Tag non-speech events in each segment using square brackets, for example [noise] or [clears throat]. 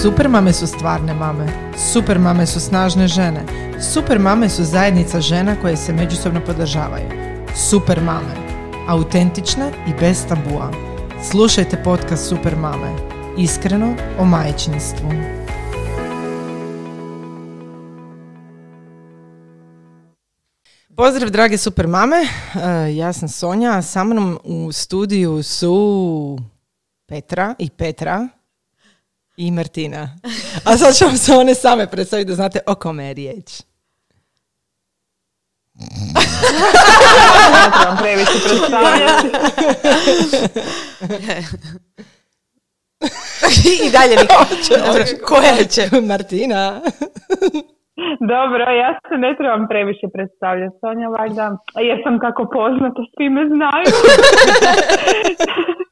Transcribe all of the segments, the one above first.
Super mame su stvarne mame. Super mame su snažne žene. Super mame su zajednica žena koje se međusobno podržavaju. Super mame. Autentične i bez tabua. Slušajte podcast Super mame. Iskreno o majčinstvu. Pozdrav drage super mame, E, ja sam Sonja, sa mnom u studiju su Petra i Petra i Martina. A sad ću vam se one same predstaviti da znate o kome je riječ. Previše predstavljati. I dalje niko. Koja će? Martina. Dobro, ja se ne trebam previše predstavljati, Sonja, valjda, jer sam tako poznata, svi me znaju. [laughs]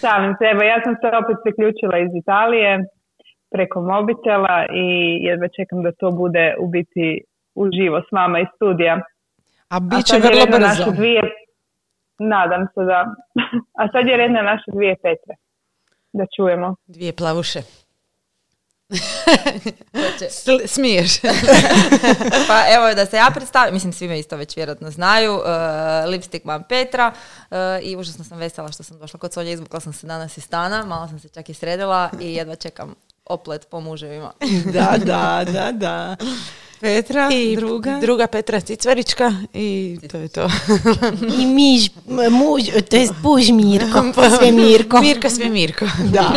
Šalim se, evo, ja sam se opet priključila iz Italije preko mobitela i jedva čekam da to bude u biti uživo s vama iz studija. A bit će vrlo brzo. dvije, nadam se da, [laughs] a sad je red na naše dvije Petre, da čujemo. Dvije plavuše. [laughs] Sl- smiješ. [laughs] Pa evo da se ja predstavim, mislim svi me isto već vjerojatno znaju, uh, Lipstick Mam Petra uh, i užasno sam vesela što sam došla kod Sonje, izvukla sam se danas iz stana, malo sam se čak i sredila i jedva čekam oplet po muževima. Da, da, da, da. Petra, I druga. druga Petra Cicvarička i to je to. I miž, muž, to jest puž Mirko, [laughs] sve Mirko. Mirka sve Mirko. Da.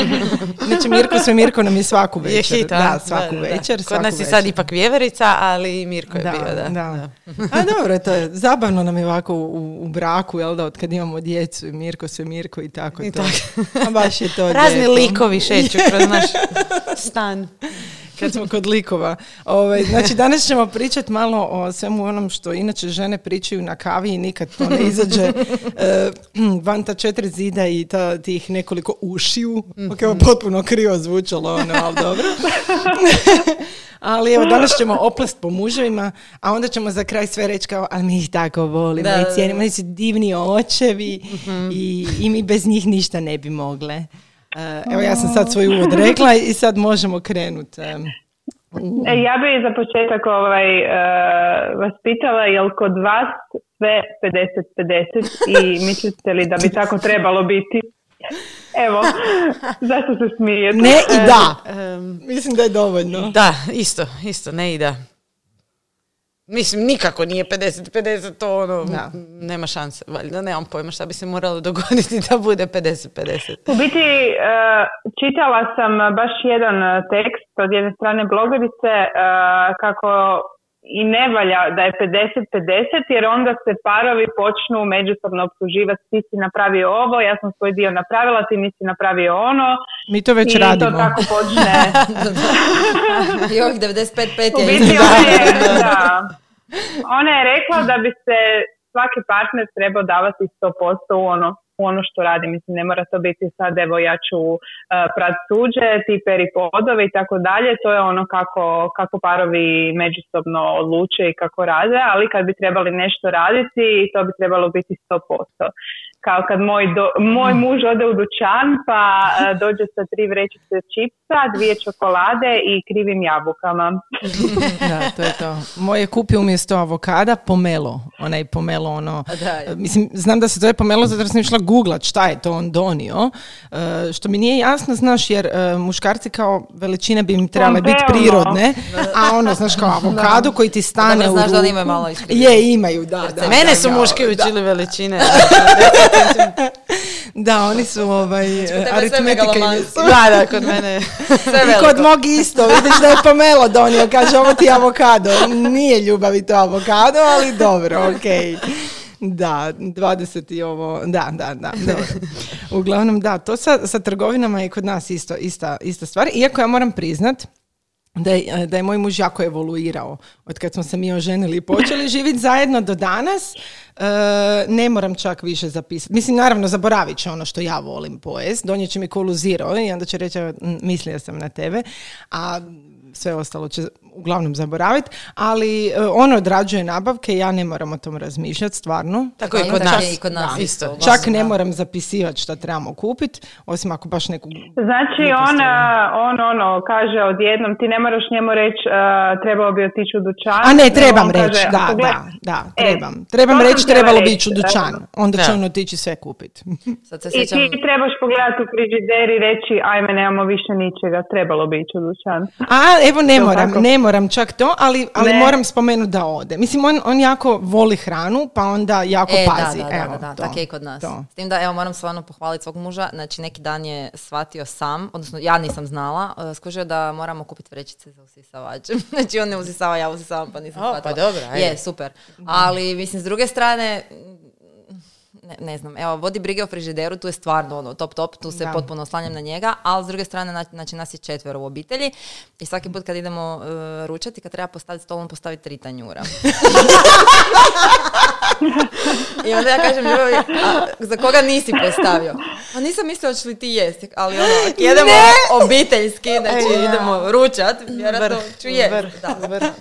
Znači Mirko sve Mirko nam je svaku Je večer. a? da, svaku Da, da, da. večer. Kod svaku nas je večer. sad ipak vjeverica, ali i Mirko je Da, bio, da. da. A dobro, to je zabavno nam je ovako u, u braku, jel da, od kad imamo djecu i Mirko sve Mirko i tako I to. tako. A baš je to Razni likovi šeću kroz naš [laughs] stan. Kad smo kod likova. Ovaj, znači, danas ćemo pričati malo o svemu onom što inače žene pričaju na kavi i nikad to ne izađe [laughs] eh, [clears throat] van ta četiri zida i ta, tih nekoliko ušiju. Ok, ovo potpuno krivo zvučalo, ono, ali dobro. [laughs] ali evo, danas ćemo oplast po muževima, a onda ćemo za kraj sve reći kao, ali mi ih tako volimo Da, i cijenimo, oni su divni očevi i, i mi bez njih ništa ne bi mogle. Evo, ja sam sad svoj uvod rekla i sad možemo krenuti. E, ja bi za početak ovaj, e, vas pitala, jel kod vas sve 50-50 i [laughs] mislite li da bi tako trebalo biti? Evo, [laughs] zašto se smijete? Ne i da. Em, Mislim da je dovoljno. Da, isto, isto, ne i da. Mislim, nikako nije 50-50, to ono, Da. nema šanse, valjda, nemam pojma šta bi se moralo dogoditi da bude 50-50. U biti, e, čitala sam baš jedan e, tekst od jedne strane blogerice e, kako i ne valja da je 50-50 jer onda se parovi počnu međusobno optuživati ti si napravio ovo, ja sam svoj dio napravila, ti nisi napravio ono Mi to već i radimo. to tako počne [laughs] [laughs] I ovih 95 U je biti isto. ona je, da. Ona je rekla da bi se svaki partner trebao davati 100% u ono, u ono što radi. Mislim, ne mora to biti sad, evo ja ću uh, prat suđe, ti peri podove i tako dalje. To je ono kako, kako parovi međusobno odluče i kako rade, ali kad bi trebali nešto raditi, to bi trebalo biti 100%. Kao kad moj, do- moj muž ode u dućan pa uh, [laughs] dođe sa tri vrećice čipsa, dvije čokolade i krivim jabukama. [laughs] Da, to je to. Moj je kupio umjesto avokada pomelo. Onaj pomelo, ono... Da. Mislim, znam da se zove pomelo zato sam išla googlat šta je to on donio. E, što mi nije jasno, znaš, jer e, muškarci kao veličine bi im trebale biti prirodne, [laughs] a ono, znaš, kao avokado koji ti stane Dobro, u znaš da oni ruku. imaju malo. Je, imaju, da, da. Mene da, su da, muški da. učili veličine. [laughs] Da, oni su ovaj, sve aritmetika da, da, kod mene. Sve I kod mog isto, vidiš da je pomelo donio, kaže ovo ti avokado. Nije ljubavi to avokado, ali dobro, okej. Da, 20 i ovo, da, da, da, dobro. Uglavnom, da, to sa, sa trgovinama je kod nas isto, ista, ista stvar. Iako ja moram priznat, da je, da je moj muž jako evoluirao od kad smo se mi oženili i počeli živjeti zajedno do danas. E, ne moram čak više zapisati. Mislim, naravno, zaboravit će ono što ja volim pojest, donijet će mi kolu zero i onda će reći, "Evo, m, mislio sam na tebe, a sve ostalo će uglavnom zaboraviti, ali e, on odrađuje nabavke, ja ne moram o tom razmišljati, stvarno. Tako i Da, kod nas. je i kod nas Da, isto. Čak ne moram zapisivati šta trebamo kupiti, osim ako baš neku... Znači on, a, on ono kaže odjednom, ti ne moraš njemu reći a, trebao bi otići u dućan. A ne, trebam reći, da, da, da, E, trebam. Trebam reći, htjela trebalo bi reći, ići u dućan. Onda će on otići sve kupiti. [laughs] Sad se I sjećam... ti trebaš pogledati u frižider i reći, ajme, nemamo više ničega, trebalo bi ići u dućan. A, evo ne [laughs] Jel moram, tako? ne moram čak to, ali, ali Ne. moram spomenuti da ode. Mislim, on, on jako voli hranu, pa onda jako E, pazi. da, da, evo, da, da, to, tako je i kod nas. to. S tim da, evo, moram stvarno pohvaliti svog muža, znači neki dan je shvatio sam, odnosno ja nisam znala, uh, skužio da moramo kupiti vrećice za usisavače. [laughs] znači on ne usisava, ja usisavam, pa nisam O, pa dobro, ajde. Je, super. Ali, mislim, s druge strane, ne, ne znam, evo, vodi brige o frižideru, tu je stvarno ono, top, top, tu se Da. potpuno oslanjam na njega, ali s druge strane, na- znači nas je četvero u obitelji i svaki put kad idemo uh, ručati, kad treba postaviti stol, on postavi tri tanjura. [laughs] I onda ja kažem, ljubavi, a za koga nisi postavio? A nisam mislila hoćeš li ti jesti, ali ono, [laughs] jedemo obiteljski, znači idemo ručat, vjerojatno ću jesti. Da,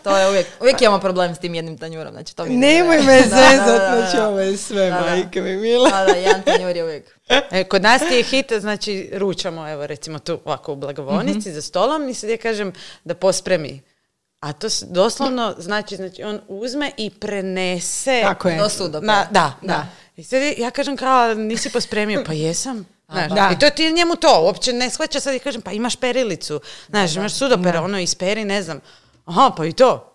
to je uvijek, uvijek imamo problem s tim jednim tanjurom, znači to mi ne Nemoj ide. me zezat, znači ovo je sve, Da, majke mi mila. Da, da, jedan tanjur je uvijek. E, kod nas ti je hit, znači ručamo, evo recimo tu ovako u blagovonici Mhm. za stolom i sad ja kažem da pospremi. A to doslovno znači, znači on uzme i prenese Tako je. Do. Na, da, Da. da. I sad ja kažem kao, nisi pospremio, pa jesam. Znaš, da. I to ti njemu to, uopće ne shvaća sad i kažem, pa imaš perilicu, znaš, imaš sudopera, ono isperi, ne znam. Aha, pa i to.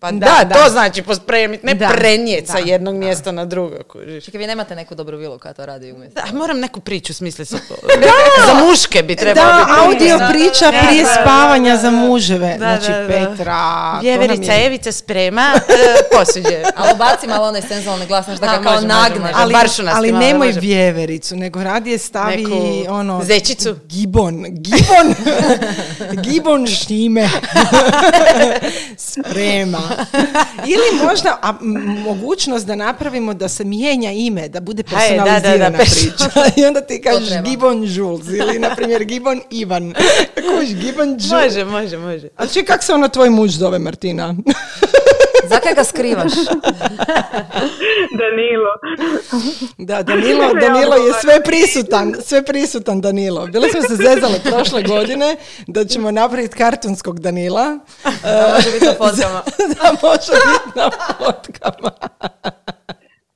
Pa da, Da, da. to znači pospremiti, ne prenijeti sa Da. jednog mjesta na drugo. kužiš. Čekaj, vi nemate neku dobru vilu koja to radi umjesto. Da, moram neku priču smisliti. [laughs] Za muške bi trebalo Da, biti. audio priča da. prije Da, da, spavanja da, za muževe. Da, znači, da, da. Petra, Vjeverica je- Evica sprema e, [laughs] posuđe. Ali ubaci malo onaj senzualni glas, znaš da ga kao može. ali, ali nemoj može. vjevericu, nego radije stavi Neku ono... zečicu. Gibon. [laughs] Gibon. Gibon štime. Sprema. [laughs] Ili možda a, mogućnost da napravimo da se mijenja ime, da bude Aj, da, da, personalizirana priča. [laughs] I onda ti kažeš. Gibon Jules ili, na primjer, Gibon Ivan. [laughs] Kuš, Gibon Jules. Može, može, može. A čekaj, kak se ono tvoj muž zove, Martina? Zakaj ga skrivaš? [laughs] Danilo. Da, Danilo, Danilo je sve prisutan, sve prisutan Danilo. Bili smo se zezali prošle godine da ćemo napraviti kartonskog Danila. Da može biti na [laughs] fotkama. da može biti na fotkama.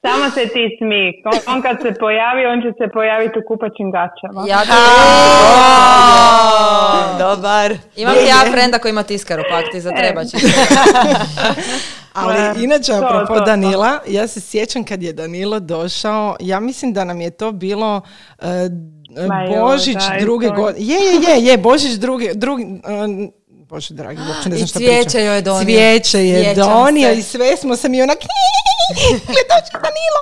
Samo se ti smij. On, on kad se pojavi, on će se pojaviti u kupačim gaćama. Ja to Dobar. Imam i ja frenda koji ima tiskaru, pa ako ti zatreba. [laughs] Ali inače, to, apropo to, to. Danila, ja se sjećam kad je Danilo došao, ja mislim da nam je to bilo e, Božić druge godine. Je, je, je, je, Božić druge, drugi, e, Bože dragi, uopće ne znam I šta cvijeće pričam. joj je donio. Cvijeće je Sjećam donio se. i sve smo se mi onak [laughs] gle dođe Danilo.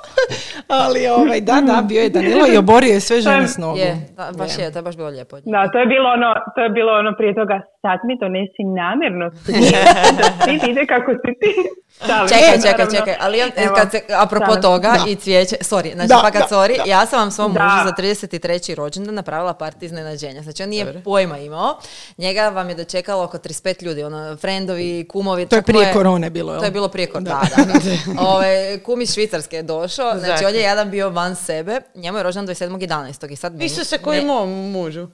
Ali ovaj, da, da, bio je Danilo i oborio je sve žene s nogu. Je, da, baš je, to je baš bilo lijepo. Da, to je bilo ono, to je bilo ono prije toga, sad mi donesi namjerno [laughs] da ti ide kako si ti. Se, Čekaj, čekaj, naravno. čekaj, ali ja- Evo, kad se, apropo toga Da. i cvijeće, sorry, znači Da, fakat da, sorry, da. ja sam vam svom Da. mužu za 33. rođendan napravila parti iznenađenja, znači on nije pojma imao, njega vam je dočekalo oko 35 ljudi, ono, frendovi, kumovi. To je prije korone bilo, jel? To je bilo prije korone, da, da. da. [laughs] Ove, kum iz Švicarske je došao, znači on je jedan bio van sebe, njemu je rođendan 27.11. i sad meni- Isto se koji ne- mom mužu.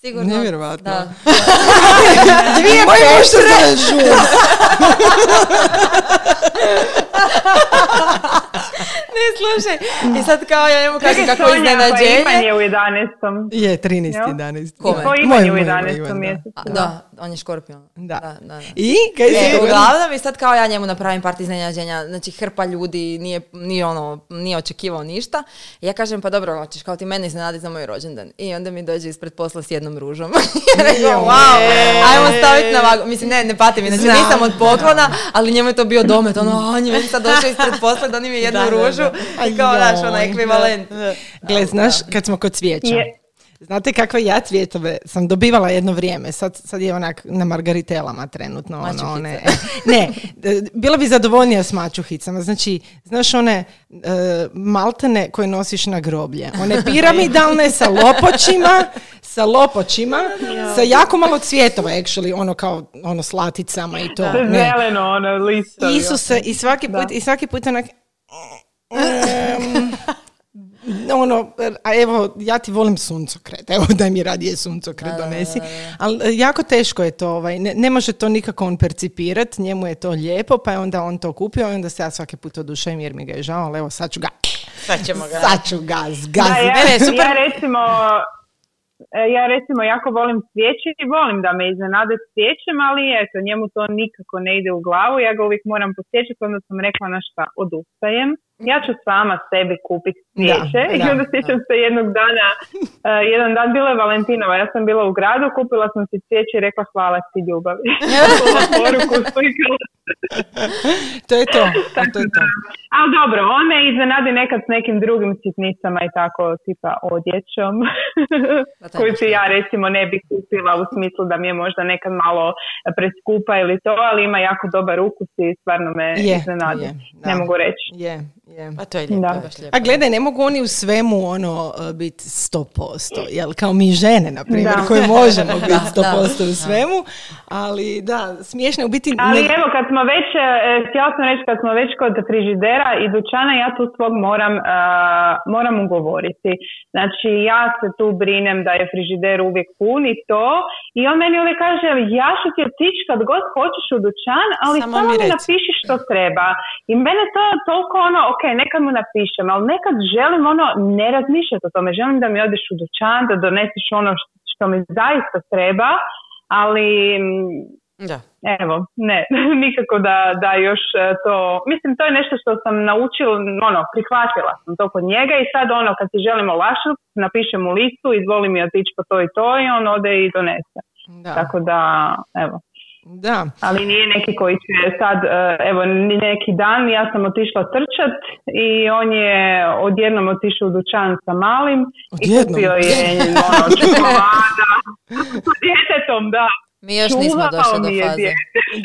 Sigurno. Nevjerovatno. Da. [laughs] Dvije Moj muž se zove. [laughs] [laughs] ne, slušaj. I sad kao ja njemu kažem kako Sonja, pa Ivan iznenađenje. je u 11. Je, 13. Jel? 11. Kome? Ko Ivan Moj- je u moj 11. Ivan, da. mjesecu. Da, on je škorpion. Da. da, da. da. I? Kaj E, uglavnom i sad kao ja njemu napravim part iznenađenja, znači hrpa ljudi nije, nije ono, nije očekivao ništa. I ja kažem, pa dobro, hoćeš kao ti mene iznenaditi za moj rođendan. I onda mi dođe ispred posla s jednom ružom. [laughs] ja rekao, wow, ajmo staviti na vagu. Mislim, ne, ne pati mi, znači Znam. nisam od poklona, ali njemu je to bio domet, ono, on je meni sad došao ispred posla, da mi je jednu Da, da, ružu. I kao, znaš, ono, ekvivalent. Gle, znaš, kad smo kod cvijeća. Je, Znate kakve ja cvjetove sam dobivala jedno vrijeme, sad, sad je onak na margaritelama trenutno. Ono, one, [laughs] ne, bila bi zadovoljnija s mačuhicama. Znači, znaš one e, maltene koje nosiš na groblje. One [laughs] piramidalne sa lopočima, sa lopočima, sa jako malo cvjetova, actually, ono kao ono s laticama i to. Sve Ne. zeleno, ono, listovi. Isuse, i svaki put, i svaki put onak... em, ono, a evo, ja ti volim suncokret, evo daj mi radije suncokret donesi, ali e, jako teško je to, ovaj, ne, ne može to nikako on percipirat, njemu je to lijepo, pa je onda on to kupio i onda se ja svaki put oduševim jer mi ga je žao, ali evo sad ću ga, Sad ćemo ga. sad ću ga Da, zgaziti. ja, Ne, ne, super. ja recimo, ja recimo jako volim cvijeće i volim da me iznenade cvijećem, ali eto, njemu to nikako ne ide u glavu, ja ga uvijek moram posjećati, onda sam rekla na šta, odustajem. Ja ću sama sebi kupiti cvijeće Da, i da, onda sjećam se jednog dana, e, jedan dan bilo je Valentinova, ja sam bila u gradu, kupila sam si cvijeće i rekla hvala ti ljubavi. [laughs] Poruku, To je to, [laughs] a to je to. ali dobro, on me iznenadi nekad s nekim drugim sitnicama i tako, tipa odjećom, je koju si ja recimo ne bi kupila u smislu da mi je možda nekad malo preskupa ili to, ali ima jako dobar ukus i stvarno me Je, iznenadi. je, da. ne mogu reći. Je, je. Pa to je lijepo, baš lijepo. A gledaj, ne mogu oni u svemu ono e, biti 100%, jel? Kao mi žene, na primjer, Da. koje možemo biti [laughs] Da, 100% da. u svemu, ali da, smiješno je u biti... Ali ne- evo, kad smo već, e, htjela sam reći, kad smo već kod frižidera i dućana, ja tu svog moram, e, moram ugovoriti. Znači, ja se tu brinem da je frižider uvijek pun i to. I on meni uvijek kaže, ja ću ti otići kad god hoćeš u dućan, ali Samo samo, mi mi reci." napiši što treba. I mene to toliko ono, ok, nekad mu napišem, ali nekad želim ono, ne razmišljati o tome. Želim da mi odeš u dućan, da doneseš ono što, što mi zaista treba, ali mm, Da. Evo, ne, [laughs] nikako da, da još e, to, mislim to je nešto što sam naučila, ono, prihvatila sam to kod njega i sad ono, kad si želim olakšati, napišem mu listu, izvoli mi otići po to i to i on ode i donese. Da, Tako da, evo, da. ali nije neki koji će sad, e, evo, neki dan ja sam otišla trčat i on je odjednom otišao u dućan sa malim Odjednom? i kupio je ono, [laughs] čokolada s [laughs] djetetom, da. Mi još nismo Čuvao došli do je faze. dijete.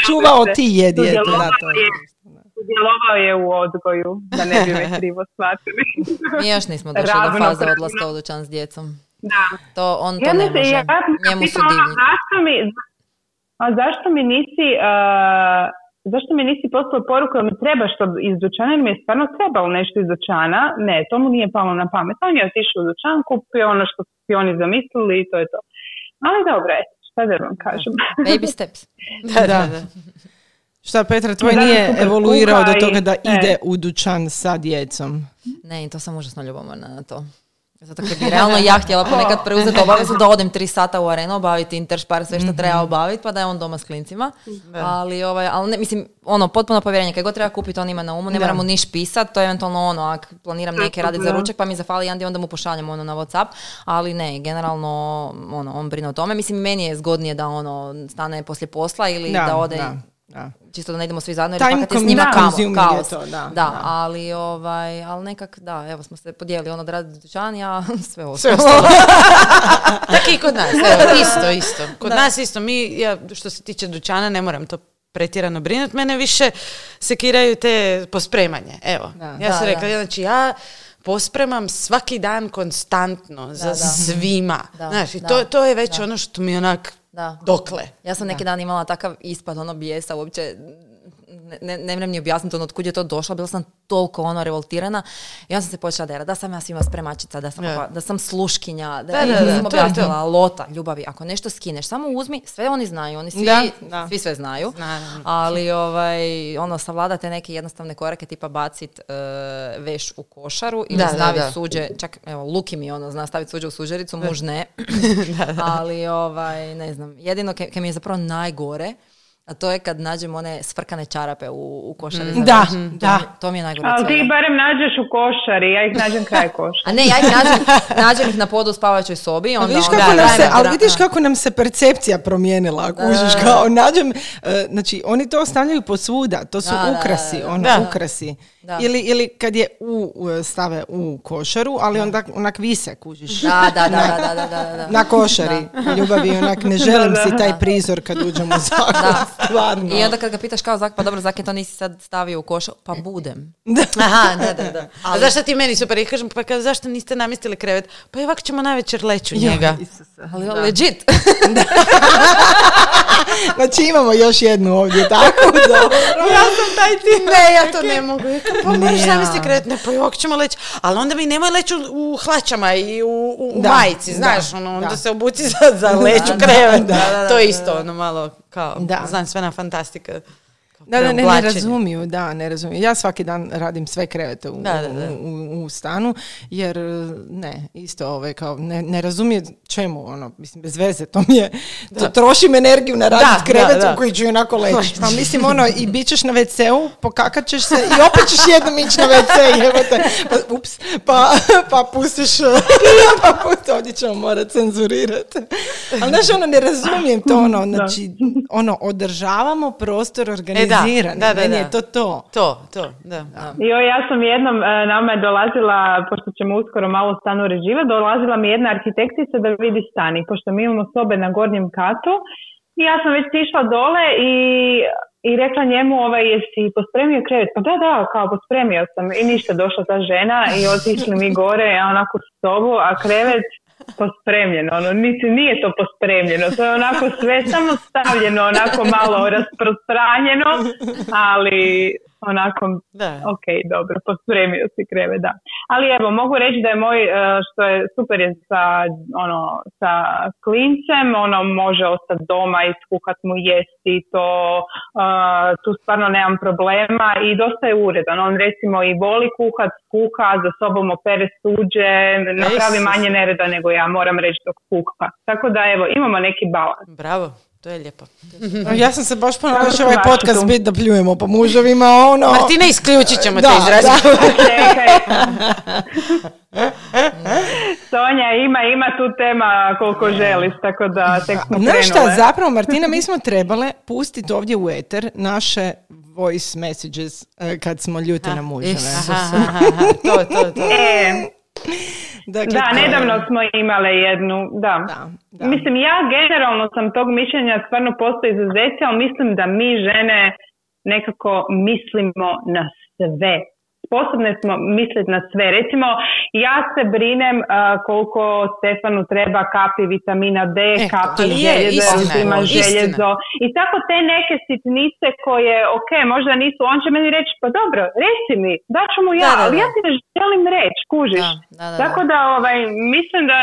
Čuvao ti je dijete. Sudjelovao je je. je u odgoju, da ne bi me krivo shvatili. [laughs] Mi još nismo došli do faze odlaska u dućan s djecom. Da. To, on to Ja ne mislim, može. ja Njemu su divni. zašto mi, a zašto mi nisi, uh, zašto mi nisi poslao poruku da mi treba što iz dućana, jer mi je stvarno trebalo nešto iz dućana. Ne, to mu nije palo na pamet. On je otišao u dućan, kupio ono što su oni zamislili i to je to. Ali dobro, eto, šta da vam kažem. [laughs] Baby steps. Da, da. Šta, Petra, tvoj Da, nije evoluirao do toga da sve. ide u dućan sa djecom? Ne, i to sam užasno ljubomorna na to. Zato kad bi realno ja htjela ponekad [laughs] preuzeti obavezu da odem tri sata u arenu obaviti interšpar, sve što treba obaviti, pa da je on doma s klincima. Ali, ovaj, ali ne, mislim, ono, potpuno povjerenje. Kad god treba kupiti, on ima na umu, ne Da. moram mu niš pisat, to je eventualno ono, ako planiram neke raditi za ručak, pa mi zafali jedan dio, onda mu pošaljem ono na Whatsapp. Ali ne, generalno, ono, on brine o tome. Mislim, meni je zgodnije da ono, stane poslije posla ili da, ode da, da. čisto da ne idemo svi zajedno jer Time fakat je s njima kao- kaos. to, da, da, da. ali ovaj, ali nekak, da, evo smo se podijelili ono da radi dućan, ja sve [laughs] Sve ostalo. ostalo. Tako [laughs] i kod nas, evo, isto, isto. Kod nas isto, mi, ja, što se tiče dućana, ne moram to pretjerano brinuti, mene više sekiraju te pospremanje, evo. Da. Ja sam Da, rekla, da. znači ja pospremam svaki dan konstantno za da. svima. Da, Znaš, i da, to, to je već da. ono što mi onak, Da. dokle. Ja sam neki dan imala takav ispad, ono bijesa, uopće ne, ne, vrem ni objasniti ono otkud je to došlo, bila sam toliko ono revoltirana i onda sam se počela derati, da sam ja svima spremačica, da sam, Da. sam sluškinja, da, Da, da, da, to to. objasnila, lota, ljubavi, ako nešto skineš, samo uzmi, sve oni znaju, oni svi, Da, da. svi sve znaju, Naravno. ali ovaj, ono, savladate neke jednostavne korake, tipa bacit e, veš u košaru ili Da, da, staviti da. suđe, čak, evo, Luki mi ono, zna staviti suđe u suđericu, muž [laughs] ne, ali ovaj, ne znam, jedino kaj kaj mi je zapravo najgore, a to je kad nađem one svrkane čarape u, u košari. za Da, veš. To da. mi- To mi je najgore. Ali ti ih barem nađeš u košari, ja ih nađem kraj [laughs] košara. A ne, ja ih nađem, nađem ih na podu u spavačoj sobi. Onda, Vidiš onda kako nam dajem se, ali vidiš da. kako nam se percepcija promijenila, kužiš, kao nađem, e, znači oni to ostavljaju posvuda, to su Da, da, ukrasi, da, da. ono, Da. ukrasi. Da. Ili, ili kad je u, u- stave u košaru, ali onda onak vise, kužiš. Da, da, da, da, da, da, da. Na košari. Ljubavi, onak ne želim si taj prizor kad uđem u [laughs] zakon. Da. Stvarno. I onda kad ga pitaš kao zak, pa dobro, zak to nisi sad stavio u koš, pa budem. [laughs] Aha, da, da, da. [laughs] A zašto ti meni super? I kažem, pa kaže, zašto niste namjestili krevet? Pa i ovako ćemo navečer leću njega. Ali legit. Znači imamo još jednu ovdje, tako? Dobro. Ja sam taj ti. Ne, ja to ne mogu. Pa Ne, zamisliti ja. krevet, ne, pa ovako ćemo leći. Ali onda mi nemoj leći u, u hlačama i u, u, Da, majici, da, znaš, ono, onda da. se obuci za, za leću krevet. to je isto, ono, malo, kao, Da. znanstvena fantastika. Da, da, ne, ne razumiju, da, ne razumiju. Ja svaki dan radim sve krevete u, Da, da, da. u, u- u stanu, jer ne, isto ove, kao, ne, ne razumije čemu, ono, mislim, bez veze, to mi je, to trošim energiju na radit krevet u koji ću onako leći. Pa mislim, ono, i bit ćeš na WC-u, pokakat ćeš se i [laughs] opet ćeš jednom ići na WC, jebote, pa, ups, pa, pa pustiš, [laughs] pa pusti, ovdje ćemo morat cenzurirati. Ali, znaš, ono, ne razumijem to, ono, znači, ono, održavamo prostor organiziran. da, da, Meni da. je to to. To, to, da. Joj, ja sam jednom, e, nama je dolazila, pošto ćemo uskoro malo stan uređivati, dolazila mi jedna arhitektica da vidi stan i pošto mi imamo sobe na gornjem katu i ja sam već išla dole i, i rekla njemu, ovaj, jesi pospremio krevet? Pa da, da, kao pospremio sam i ništa, došla ta žena i otišli mi gore, a onako u sobu, a krevet pospremljeno, ono, niti nije to pospremljeno, to je onako sve samo stavljeno, onako malo [laughs] rasprostranjeno, ali onako, Da. ok, dobro, pospremio si kreve, da. Ali evo, mogu reći da je moj, e, što je super je sa, ono, sa klincem, ono, može ostati doma i skuhat mu jesti, to, e, tu stvarno nemam problema i dosta je uredan. On recimo i voli kuhat, kuha, za sobom opere suđe, napravi manje nereda nego ja, moram reći dok kuha. Tako da evo, imamo neki balans. Bravo, to je lijepo. Ja sam se baš ponovila da će ovaj podcast biti da pljujemo po muževima, ono... Martina, isključit ćemo Da, te iz razgovora. [laughs] Čekaj. Sonja, ima, ima tu tema koliko želiš, tako da tek smo Znaš šta, zapravo Martina, mi smo trebale pustiti ovdje u eter naše voice messages eh, kad smo ljuti na muževe. [laughs] To, to, to. E, Dakle, da, nedavno smo imale jednu, da. Da, da. Mislim, ja generalno sam tog mišljenja, stvarno postoji izuzeci, ali mislim da mi žene nekako mislimo na sve. Sposobne smo misliti na sve. Recimo, ja se brinem a, koliko Stefanu treba kapi vitamina D, E, kapi željezo, ima željezo. I tako te neke sitnice koje, ok, možda nisu, on će meni reći, pa dobro, reci mi, daću mu ja, Da, da, ali ja ti ne želim reći, kužiš. Da, da, da, Tako da ovaj, mislim da,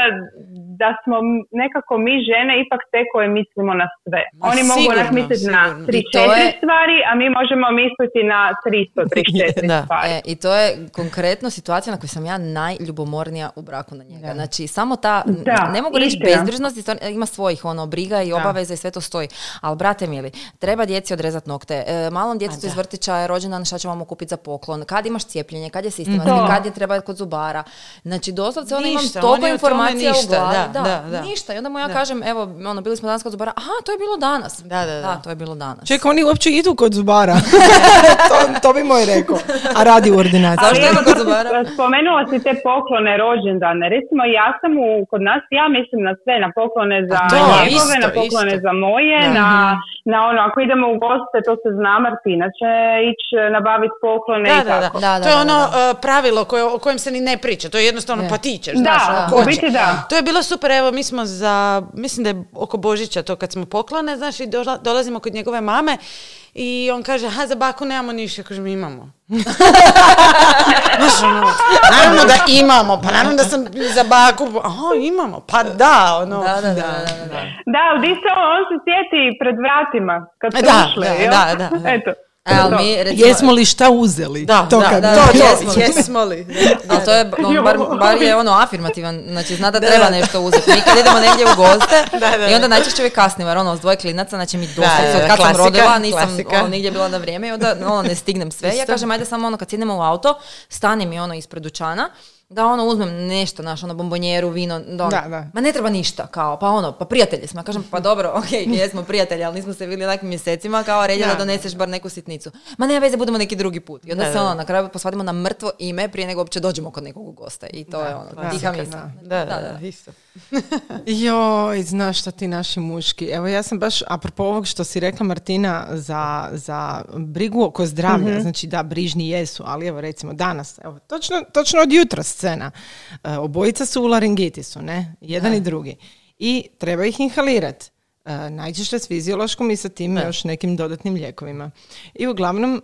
da smo nekako mi žene ipak te koje mislimo na sve. Ma Oni mogu onak sigurno, misliti sigurno. na I to 3-4 je- stvari, a mi možemo misliti na 334 [laughs] Da. stvari. E, I to je konkretno situacija na kojoj sam ja najljubomornija u braku na njega. Znači, samo ta, Da, ne mogu reći bezbrižnost, isto ima svojih ono, briga i obaveza i sve to stoji. Ali, brate mili, treba djeci odrezati nokte. E, malom djetetu iz vrtića je rođendan, šta ćemo mu kupiti za poklon, kad imaš cijepljenje, kad je sistematski, To. kad je treba kod zubara. Znači, doslovce ono imam toliko informacija ništa, u glavi. da, da, da. ništa. I onda mu ja kažem, evo, ono, bili smo danas kod zubara, aha, to je bilo danas. Da, da, da. to je bilo danas. Čekaj, oni uopće idu kod zubara. [laughs] [laughs] to, to bi moj rekao. A radi u Zašto Ali evo? [laughs] Spomenula si te poklone rođendane. Recimo, ja sam u, kod nas, ja mislim na sve, na poklone za to, njegove, isto, na poklone isto. za moje, Da. na, na ono, ako idemo u goste, to se zna, Martina će ići nabaviti poklone Da, i tako. Da, da, to je da, ono da. uh, pravilo koje, o kojem se ni ne priča. To je jednostavno pa ti ćeš, znaš, Da, ono, biti da. To je bilo super, evo mi smo za, mislim da je oko Božića to kad smo poklone, znaš, i dola- dolazimo kod njegove mame i on kaže, aha, za baku nemamo ništa, ja kažem, imamo. [laughs] znaš, ono, naravno da imamo, pa naravno da sam za baku, aha, imamo, pa da, ono. Da, da, da, da, da. Da, ali di se on, on se sjeti pred vratima, kad ste Da, ušli, da, jel? da, da, da. Eto. E, ali to. mi, recimo, Jesmo li šta uzeli? Da, to da, kad- da, to, jesmo. [laughs] jesmo li. Ali to je, on bar, bar je ono afirmativan, znači zna da treba nešto uzeti. Mi kad idemo negdje u goste [laughs] Da, da, i onda da. najčešće uvijek kasnimo, jer ono, s dvoje klinaca, znači mi Da, doslovce, da, od kad sam rodila, nisam ono, nigdje bila na vrijeme i onda ono, ne stignem sve. Ja kažem, ajde samo ono, kad sjednemo u auto, stani mi ono ispred dućana, da ono uzmem nešto, naš ono bombonjeru, vino, da, ono, Da, da. ma ne treba ništa, kao, pa ono, pa prijatelji smo. Kažem, pa dobro, [laughs] ok, jesmo prijatelji, ali nismo se vidjeli nekim mjesecima, kao red je da Da. doneseš bar neku sitnicu. Ma nema veze, budemo neki drugi put. I onda Da, se ono, na kraju posvadimo na mrtvo ime prije nego uopće dođemo kod nekog u goste. I to je ono, da, tiha da, misla. Da, da, da, isto. [laughs] Joj, znaš šta ti naši muški. Evo ja sam baš, apropo ovog što si rekla Martina, za, za brigu oko zdravlja, znači da, brižni jesu, ali evo recimo danas, evo, točno, točno od jutra scena. E, obojica su u laringitisu, ne? Jedan i drugi. I treba ih inhalirati. E, najčešće s fiziološkom i sa tim još nekim dodatnim lijekovima. I uglavnom, e,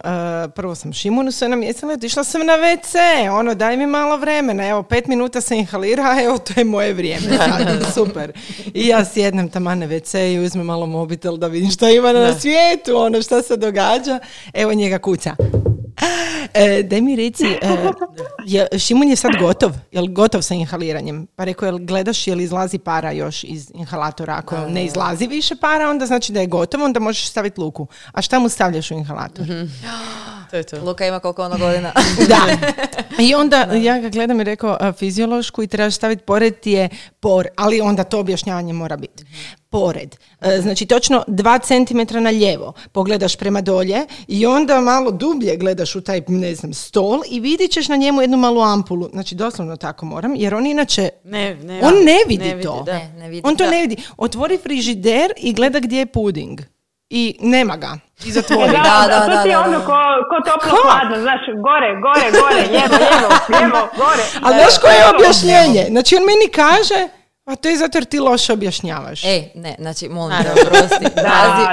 prvo sam šimunu sve namjestila, otišla sam na WC, ono, daj mi malo vremena, evo, pet minuta se inhalira, a evo, to je moje vrijeme, [laughs] super. I ja sjednem taman na WC i uzmem malo mobitel da vidim šta ima na svijetu, ono, šta se događa. Evo njega kuca. [laughs] E, daj mi reci, e, je, Šimun je sad gotov, jel gotov sa inhaliranjem? Pa rekao, jel gledaš jel izlazi para još iz inhalatora? Ako ne izlazi više para, onda znači da je gotov, onda možeš staviti luku. A šta mu stavljaš u inhalator? [gasps] To je to. Luka ima koliko ono godina. [laughs] Da. [laughs] I onda ja ga gledam i rekao fiziološku i trebaš staviti pored ti je por, ali onda to objašnjavanje mora biti. Pored. E, Znači točno dva centimetra na lijevo. Pogledaš prema dolje i onda malo dublje gledaš u taj, ne znam, stol i vidit ćeš na njemu jednu malu ampulu. Znači doslovno tako moram, jer on inače Ne, ne, on ne ne vidi vidi, to. da. Ne, ne vidi. On to Da. ne vidi. Otvori frižider i gleda gdje je puding. I nema ga. I zatvori. [laughs] da, Da, da, da, to ti je da, ono ko, ko toplo hladno, znaš, gore, gore, gore, lijevo, lijevo, lijevo, gore. Ali znaš koje je objašnjenje? Znači on meni kaže, a to je zato jer ti loše objašnjavaš. Ej, ne, znači, molim te, oprosti. Da,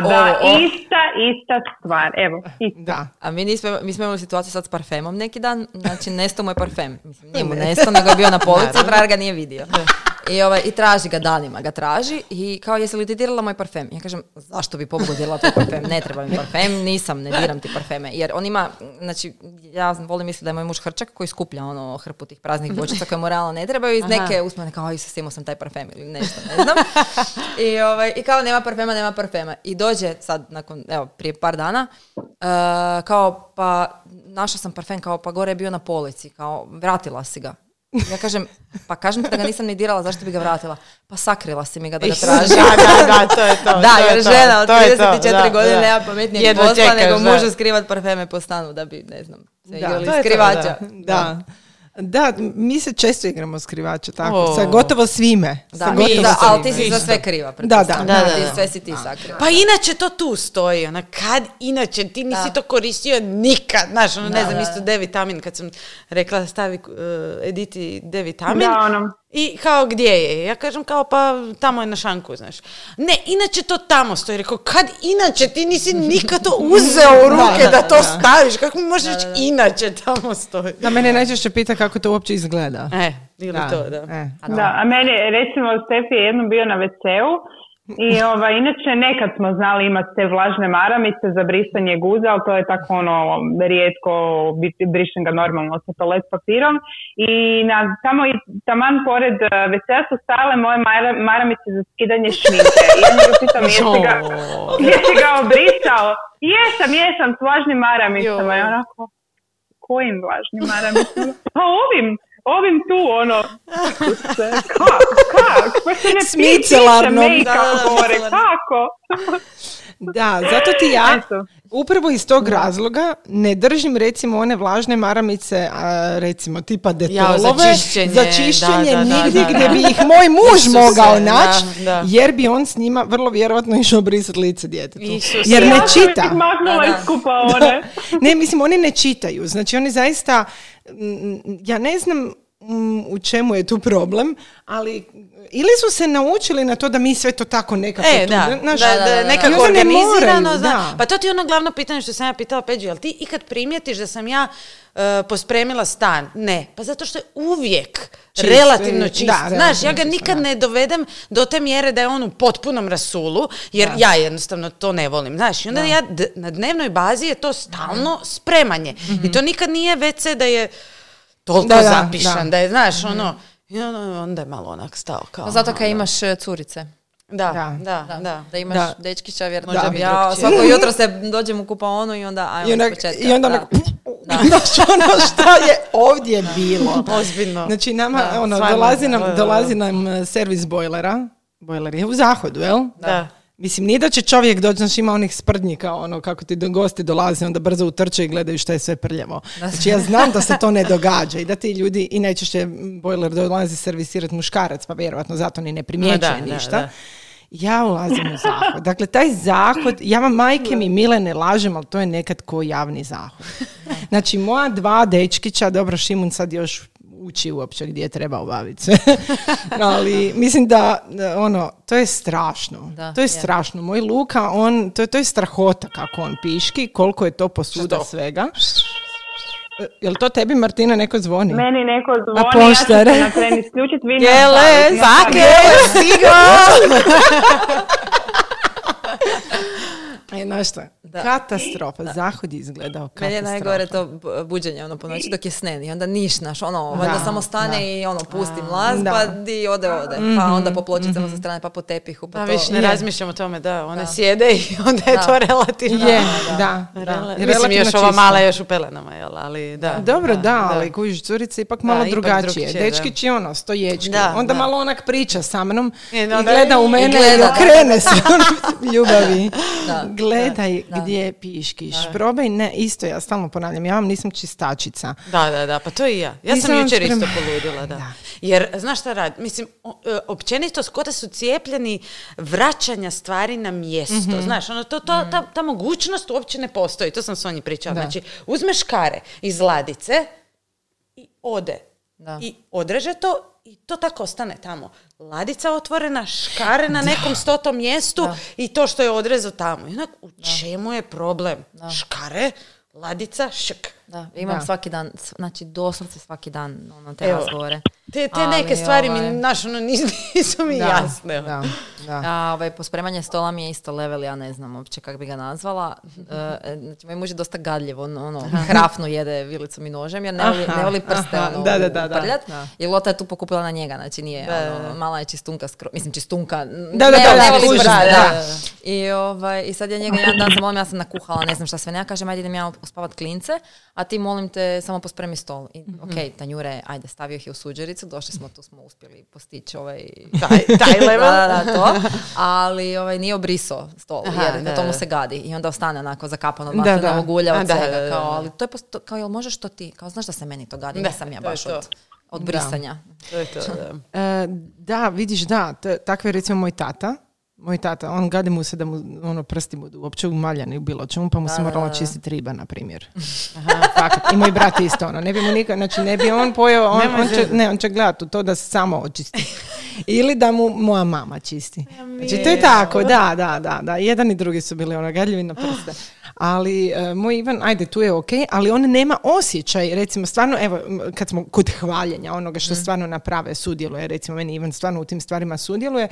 da, ovo, o- ista, ista stvar, evo, ista. Da. A mi, nismo, mi smo imali situaciju sad s parfemom neki dan, znači nestao moj parfem. Mislim, nije mu nestao, nego je bio na polici, frajer ga nije vidio. I, ovaj, I traži ga danima, ga traži i kao jesi li ti dirala moj parfem? Ja kažem, zašto bi pobogu dirala tvoj parfem? Ne treba mi parfem, nisam, ne diram ti parfeme. Jer on ima, znači, ja volim misliti da je moj muž hrčak koji skuplja ono hrpu tih praznih bočica koje mu realno ne trebaju iz neke uspomene kao, aj, imao sam taj parfem ili nešto, ne znam. I, ovaj, I kao nema parfema, nema parfema. I dođe sad, nakon, evo, prije par dana, uh, kao, pa, našla sam parfem, kao, pa gore je bio na polici, kao, vratila si ga. Ja kažem, pa kažem ti da ga nisam ni dirala, zašto bi ga vratila? Pa sakrila si mi ga da ga traži. Da, da, da, to je to. [laughs] Da, to je jer to, žena od to je to, 34 da, godine da. nema pametnijeg Jedva posla čekaš, nego da. može skrivat parfeme po stanu da bi, ne znam, se igrali to je to, skrivača. Da. Da, mi se često igramo skrivača, tako, O. sa gotovo svime. Da, sa mi- gotovo da, ali ti si za sve kriva. Da, da. Da, da, Ti da. Sve si ti sakriva. Pa inače to tu stoji, ona kad inače ti nisi Da. to koristio nikad, znaš, ono, ne Da, znam, da. isto D vitamin, kad sam rekla stavi uh, Editi D vitamin Da, ono. I kao gdje je, ja kažem kao pa tamo je na šanku, znaš. Ne, inače to tamo stoji, rekao kad inače ti nisi nikad to uzeo u [laughs] ruke da, to staviš, kako mi možeš reći inače tamo stoji. Da, mene najčešće pita kako to uopće izgleda. E, ili to, da. E. Da, a meni, recimo, Stefi je jednom bio na WC-u i ovaj, inače nekad smo znali imati te vlažne maramice za brisanje guza, ali to je tako ono rijetko, brišem ga normalno sa toalet papirom. I na, tamo i taman pored eh, WC-a su stale moje mara- maramice za skidanje šminke. I ja ga pitam jesi ga, jesi ga obrisao? Jesam, jesam, s vlažnim maramicama. I onako, kojim vlažnim maramicama? Pa ovim, ovim tu, ono, kak, kak, pa se ne piše Smicelarnom. make-up Da, da, da, gore, micelarnom. kako? Da, zato ti ja Eto. upravo iz tog razloga ne držim recimo one vlažne maramice, a, recimo tipa detolove, za čišćenje, za čišćenje da, da, da, nigdje da, gdje da. bi ih moj muž [laughs] Isuse, mogao da, naći, da. jer bi on s njima vrlo vjerojatno išao brisati lice djetetu. Isuse. Jer ne Ja sam čita. ih Da, da. Ne, mislim, oni ne čitaju. Znači, oni zaista, ja ne znam u čemu je tu problem, ali ili su se naučili na to da mi sve to tako nekako E, tu, da, znaš, da, da, da, da. nekako organizirano. moraju, zna- da. Pa to ti je ono glavno pitanje što sam ja pitala Peđu, jel ti ikad primijetiš da sam ja e, pospremila stan? Ne, pa zato što je uvijek Čist, relativno e, čist. da, Znaš, relativno ja ga čist, nikad da. ne dovedem do te mjere da je on u potpunom rasulu, jer ja jednostavno to ne volim. Znaš, i onda ja d- na dnevnoj bazi je to stalno spremanje. I to nikad nije WC da je toliko Da, da, zapišan, da. da. je, znaš, ono, i ono, onda je malo onak stao kao... No, zato kad da. imaš e, curice. Da, Da. da, da. Da, da imaš Da. dečkića, vjerno Može da biti ja svako jutro [laughs] se dođem u kupaonu i onda ajmo I onda, iz početka. i onda da. onako, [laughs] Znaš, ono šta je ovdje bilo. [laughs] Ozbiljno. Znači, nama, Da, ono, dolazi nam, da, da, da. dolazi nam e, servis bojlera. Bojler je u zahodu, jel? Da. Mislim, nije da će čovjek doći, znaš, ima onih sprdnjika, ono, kako ti do gosti dolaze, onda brzo utrče i gledaju šta je sve prljavo. Znači, ja znam da se to ne događa i da ti ljudi, i najčešće bojler dolazi servisirati muškarac, pa vjerojatno zato ni ne primjećuje Ma da, da, ništa. da. Ja ulazim u zahod. Dakle, taj zahod, ja vam majke mi mile ne lažem, ali to je nekad ko javni zahod. [laughs] Znači, moja dva dečkića, dobro, Šimun sad još uči uopće gdje treba obaviti sve. [laughs] ali mislim da, ono, to je strašno. Da, to je je. strašno. Moj Luka, on, to, je- to je strahota kako on piški, koliko je to posuda Što? svega. E, Jel to tebi, Martina, neko zvoni? Meni neko zvoni, ja ću se na isključiti, vi [laughs] nastavite. zake, [laughs] E, znaš šta? Katastrofa. Zahod je izgledao katastrofa. Meni je najgore to bu- buđenje ono po noći dok je snen i onda nišnaš, ono, valjda Da, samo stane da. i ono pusti mlaz, Da. pa di ode, ode. Pa onda po pločicama sa strane, pa po tepihu, pa Da, to. više ne Je. razmišljam o tome, da, one sjede i [laughs] onda je Da. to relativno. Je, da, da. Mislim, još ova mala je još u pelenama, jel, ali da. Dobro, da, ali kužiš, curica je ipak malo ipak drugačije. da. Dečkić je ono, stoječki. Da, onda da. malo onak priča sa mnom I i, gleda u mene i, da, okrene se [laughs] ono, ljubavi. Da, Gledaj da, da. Gdje piškiš. Probaj, ne, isto ja stalno ponavljam, ja vam nisam čistačica. Da, da, da, pa to i ja. Ja Nisam sam jučer isto spremna. poludila, da. Da. Jer, znaš šta radi? Mislim, e, općenito skoro su cijepljeni vraćanja stvari na mjesto. Mhm. Znaš, ono, to, to, ta, ta mogućnost uopće ne postoji. To sam Sonji pričala. Da. Znači, uzmeš kare iz ladice i ode. Da. I odreže to i to tako ostane tamo. Ladica otvorena, škare na nekom stotom mjestu i to što je odrezo tamo. I onak, u čemu je problem? Škare, ladica, šk. Da, imam Da. svaki dan, znači doslovce svaki dan ono, te Evo, razgovore. Te, te Ali, neke stvari mi, ovaj, znaš, ono, nisu, [laughs] nisu mi Da, jasne. Da, da. A ovaj, pospremanje stola mi je isto level, ja ne znam uopće kako bi ga nazvala. [laughs] E, znači, moj muž je dosta gadljiv, on ono, hrafnu jede vilicom i nožem, jer ne voli, Aha, ne voli prste aha, ono, da, da, da, da. uprljat. Da. I Lota je tu pokupila na njega, znači nije, Da, da, ono, mala je čistunka, skro, mislim čistunka, Da, da, ne, da, ne voli prste, da, da. da, I, ovaj, I sad ja njega jedan dan zamolim, ja sam nakuhala, ne znam šta sve ne, ja kažem, ajde idem ja uspavat klince, a ti molim te samo pospremi stol. I, Mhm. ok, tanjure, ajde, stavio ih je u suđericu, došli smo, tu smo uspjeli postići ovaj... [laughs] Taj, taj [laughs] level. da, da, da, to. Ali ovaj, nije obrisao stol, Aha, jedan, da, to mu da. se gadi. I onda ostane onako zakapano od Da, da. od da, svega. da, da, Kao, da. ali to je, posto- kao, jel možeš to ti? Kao, znaš da se meni to gadi, Da, nisam ja baš to. od, od brisanja. To je to, da. [laughs] E, da, vidiš, da, t- takve recimo moj tata. Moj tata, on gadi mu se da mu ono prsti budu uopće umaljani u bilo čemu, pa mu se morala da. čistiti riba, na primjer. [laughs] Fakat. I moj brat isto, ono, ne bi mu nikad, znači ne bi on pojeo, on, on će, ne, on će gledati u to da se samo očisti. Ili da mu moja mama čisti. Znači to je tako, da, da, da, da. Jedan i drugi su bili ono gadljivi na prste. Ali e, moj Ivan, ajde, tu je ok, ali on nema osjećaj, recimo, stvarno, evo, kad smo kod hvaljenja onoga što stvarno naprave, sudjeluje, recimo, meni Ivan stvarno u tim stvarima sudjeluje,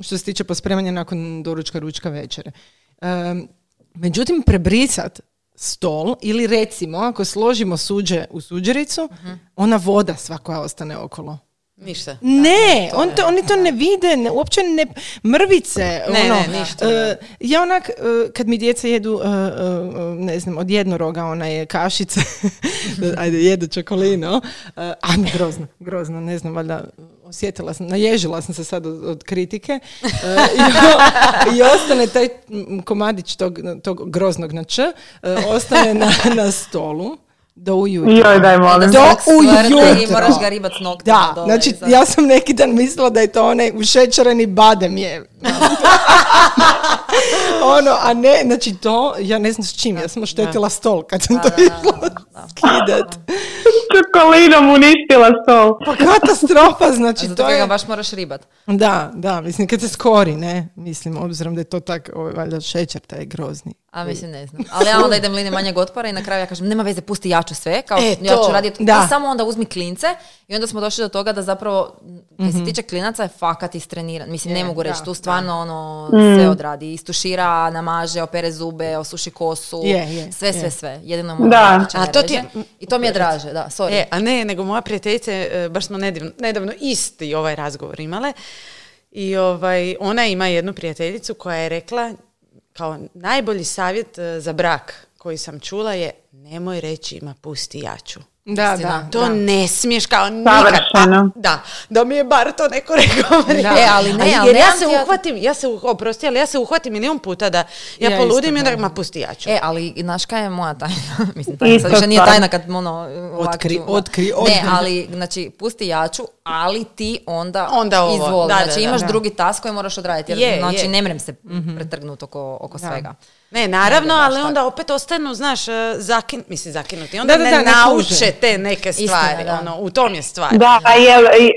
što se tiče pospremanja nakon doručka, ručka, večere. Em, međutim, prebrisat stol ili recimo, ako složimo suđe u suđericu, ona voda sva koja ostane okolo. Ništa. Ne, on to, oni to ne vide, ne, uopće ne mrvice. Ne, ono, ne, ništa, e, ja onak, e, kad mi djeca jedu, e, ne znam, od jednoroga, ona je kašice, [laughs] ajde, jedu čokolino, a grozno, grozno, ne znam, valjda osjetila sam, naježila sam se sad od, od kritike i, i ostane taj mm, komadić tog, tog groznog na č, ostane na, na stolu do ujutro. Joj, daj, molim. Do ujutro. I moraš ga ribat s noktima Da, dole znači ja sam neki dan mislila da je to onaj ušećereni badem je. [laughs] ono, a ne, znači to, ja ne znam s čim, ja sam oštetila stol kad sam to Da, išla da, da. skidat. [laughs] Čokolinom uništila stol. Pa katastrofa, [laughs] znači Zato to ga je... baš moraš ribat. Da, da, mislim kad se skori, ne, mislim, obzirom da je to tak, ovaj, valjda šećer taj grozni. A mislim ne znam. Ali ja onda idem linije manjeg otpora i na kraju ja kažem nema veze, pusti ja ću sve. Kao E, ja ću raditi. Da. Ti samo onda uzmi klince i onda smo došli do toga da zapravo kad se tiče klinaca je fakat istreniran. Mislim ne Je, mogu reći, da, tu stvarno ono Mm. sve odradi. Istušira, namaže, opere zube, osuši kosu. Je, je, sve, je. sve, sve. Jedino mu Da. A to ti je- I to mi je draže, da, sorry. E, a ne, nego moja prijateljica, e, baš smo nedavno, nedavno isti ovaj razgovor imale i ovaj, ona ima jednu prijateljicu koja je rekla kao najbolji savjet e, za brak koji sam čula je nemoj reći ima pusti jaču. Da, da. To ne smiješ kao nikad. Pa, da, da mi je bar to neko [laughs] rekao. E, ali ne, ali jer ja nemam se ti ja- uhvatim, ja se, uh- oprosti, ali ja se uhvatim milijun puta da ja, Ja poludim i onda da. ma pusti jaču. E, ali znaš kaj je moja tajna? [laughs] Mislim, tajna, Isto sad više nije tajna kad ono... ovak Otkri, ću- otkri, Ne, otkri. ali, znači, pusti jaču, ali ti onda, Onda ovo, izvoli. da, da, znači, da. imaš Da. drugi tas koji moraš odraditi. Jer, Je, znači, je. ne mrem se pretrgnuti oko, oko svega. Ne, naravno, baš ali onda opet ostanu, znaš, e, zakin, mislim, zakinuti. Onda Da, da, ne da, ne nauče te neke Istina, stvari. da. Ono, u tom je stvar. Da, a jel, i-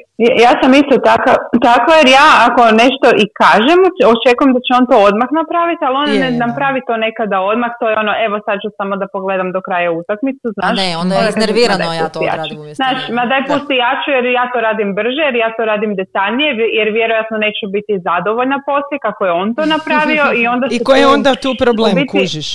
ja sam isto taka, takva jer ja ako nešto i kažem, očekujem da će on to odmah napraviti, ali on Je, ne napravi to nekada odmah, to je ono, evo sad ću samo da pogledam do kraja utakmicu, znaš. ne, onda je iznervirano, ja to odradim umjesto Znaš, ma daj Da. pusti jaču jer ja to radim brže, jer ja to radim detaljnije, jer vjerojatno neću biti zadovoljna poslije kako je on to [laughs] napravio i onda I koji je onda tu problem, biti- kužiš?